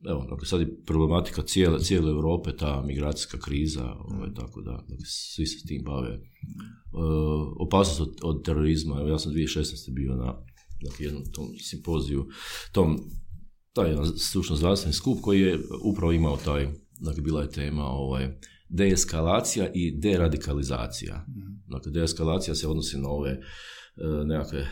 evo, dakle, sad je problematika cijele, cijele Europe, ta migracijska kriza, ovaj, tako da, dakle, svi se s tim bave. E, opasnost od, od terorizma, evo, ja sam 2016. bio na dakle, jednom tom simpoziju, tom, taj jedan stručno zdravstveni skup koji je upravo imao taj, dakle, bila je tema ovaj, deeskalacija i deradikalizacija. Dakle, deeskalacija se odnosi na ove uh, nekakve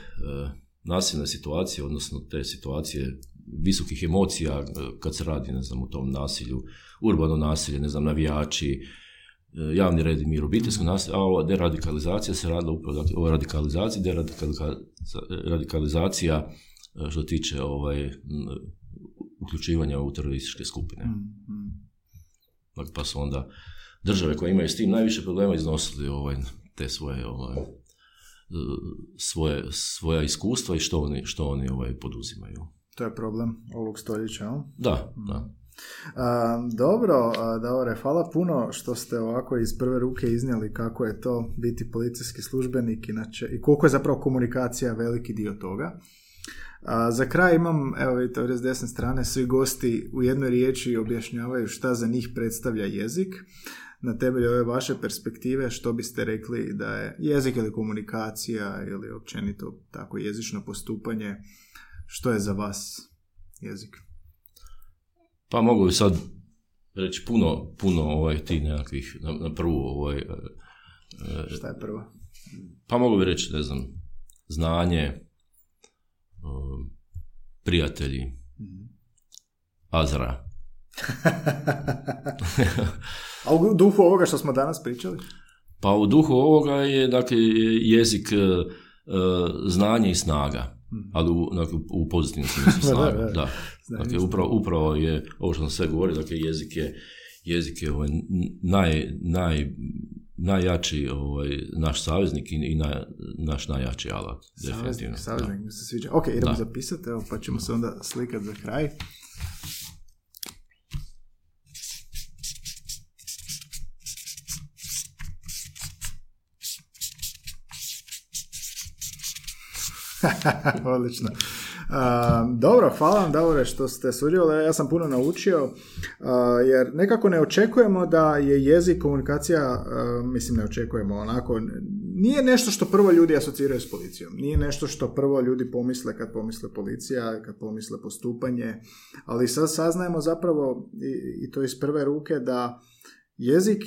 nasilne situacije, odnosno te situacije visokih emocija e, kad se radi, ne znam, u tom nasilju, urbano nasilje, ne znam, navijači, e, javni red i mir, obiteljsko nasilje, a ova deradikalizacija se radila upravo, dakle, o radikalizaciji, deradikalizacija e, što tiče ovaj, uključivanja u terorističke skupine. Mm, Dakle, pa su onda države koje imaju s tim najviše problema iznosili ovaj, te svoje ovaj, svoje, svoja iskustva i što oni, što oni ovaj, poduzimaju. To je problem ovog stoljeća, Da, da. A, dobro, Davore, hvala puno što ste ovako iz prve ruke iznijeli kako je to biti policijski službenik inače, i koliko je zapravo komunikacija veliki dio toga. A, za kraj imam, evo vidite ovdje s desne strane, svi gosti u jednoj riječi objašnjavaju šta za njih predstavlja jezik. Na temelju ove vaše perspektive što biste rekli da je jezik ili komunikacija ili općenito tako jezično postupanje što je za vas jezik? Pa mogu bi sad reći puno, puno ovaj, ti nekakvih na, na prvu ovaj, e, e, Šta je prvo? Pa mogu bi reći, ne znam, znanje, prijatelji, mm Azra. A u duhu ovoga što smo danas pričali? Pa u duhu ovoga je dakle, jezik e, znanje i snaga. Hmm. ali u, dakle, u pozitivnom smislu snaga. da, Dakle, upravo, upravo je, ovo što sam sve govorio, dakle, jezik je, jezik je ovaj, naj, naj, najjači ovaj, naš saveznik i, i na, naš najjači alat. Saveznik, saveznik mi se sviđa. Ok, idemo zapisati, evo, pa ćemo se onda slikati za kraj. Odlično. dobro, hvala vam Davore što ste sudjelovali. Ja sam puno naučio jer nekako ne očekujemo da je jezik komunikacija, mislim ne očekujemo onako, nije nešto što prvo ljudi asociraju s policijom. Nije nešto što prvo ljudi pomisle kad pomisle policija, kad pomisle postupanje, ali sad saznajemo zapravo i, i to iz prve ruke da jezik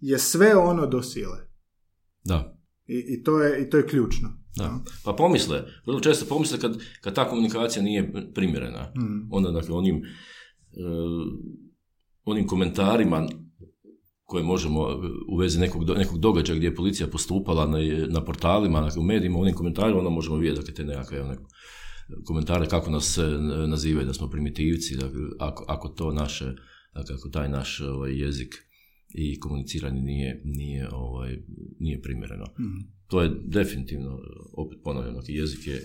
je sve ono do sile. Da. I, i, to, je, i to je ključno. Da. Pa pomisle, vrlo često pomisle kad, kad ta komunikacija nije primjerena. Mm. Onda, dakle, onim, uh, onim komentarima koje možemo u vezi nekog, nekog događaja gdje je policija postupala na, na portalima, dakle, u medijima, onim komentarima, onda možemo vidjeti dakle, te nekakve one, komentare kako nas nazivaju, da smo primitivci, dakle, ako, ako to naše, dakle, ako taj naš ovaj, jezik i komuniciranje nije, nije, ovaj, nije primjereno. Mm. To je definitivno, opet ponavljam, dakle, jezik je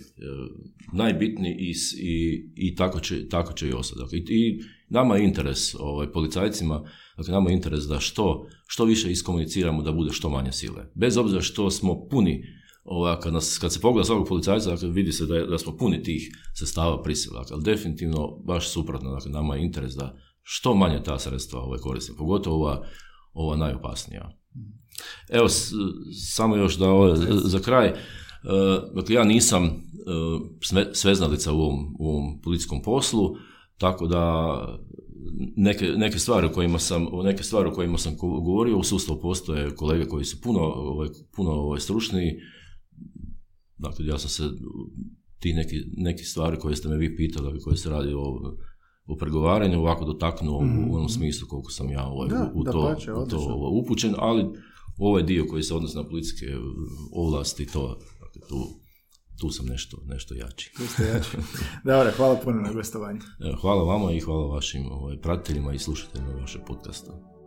najbitniji i, i, i tako, će, tako će i ostati. Dakle, i, nama je interes, ovaj, policajcima, dakle, nama je interes da što, što više iskomuniciramo da bude što manje sile. Bez obzira što smo puni ovaj, kad, nas, kad se pogleda svakog policajca, dakle, vidi se da, da smo puni tih sestava prisila, dakle, ali definitivno baš suprotno, dakle, nama je interes da što manje ta sredstva ovaj, koristimo, pogotovo ova, ova najopasnija. Evo, samo još da ovaj, za kraj, e, dakle, ja nisam e, sveznalica u ovom, u ovom policijskom poslu, tako da neke, neke stvari o kojima sam, neke stvari o kojima sam govorio u sustavu postoje kolege koji su puno, ovaj, puno ovaj, stručniji, Dakle, ja sam se ti neki, neki stvari koje ste me vi pitali, koje se radi o, o pregovaranju, ovako dotaknuo u mhm. onom smislu koliko sam ja ovaj, u, to, u to ovaj, upućen, ali ovaj dio koji se odnosi na političke ovlasti, to, dakle, tu, tu sam nešto, nešto jači. Tu ste jači. Dobre, hvala puno na gostovanju. Hvala vama i hvala vašim ovaj, pratiteljima i slušateljima vašeg podcasta.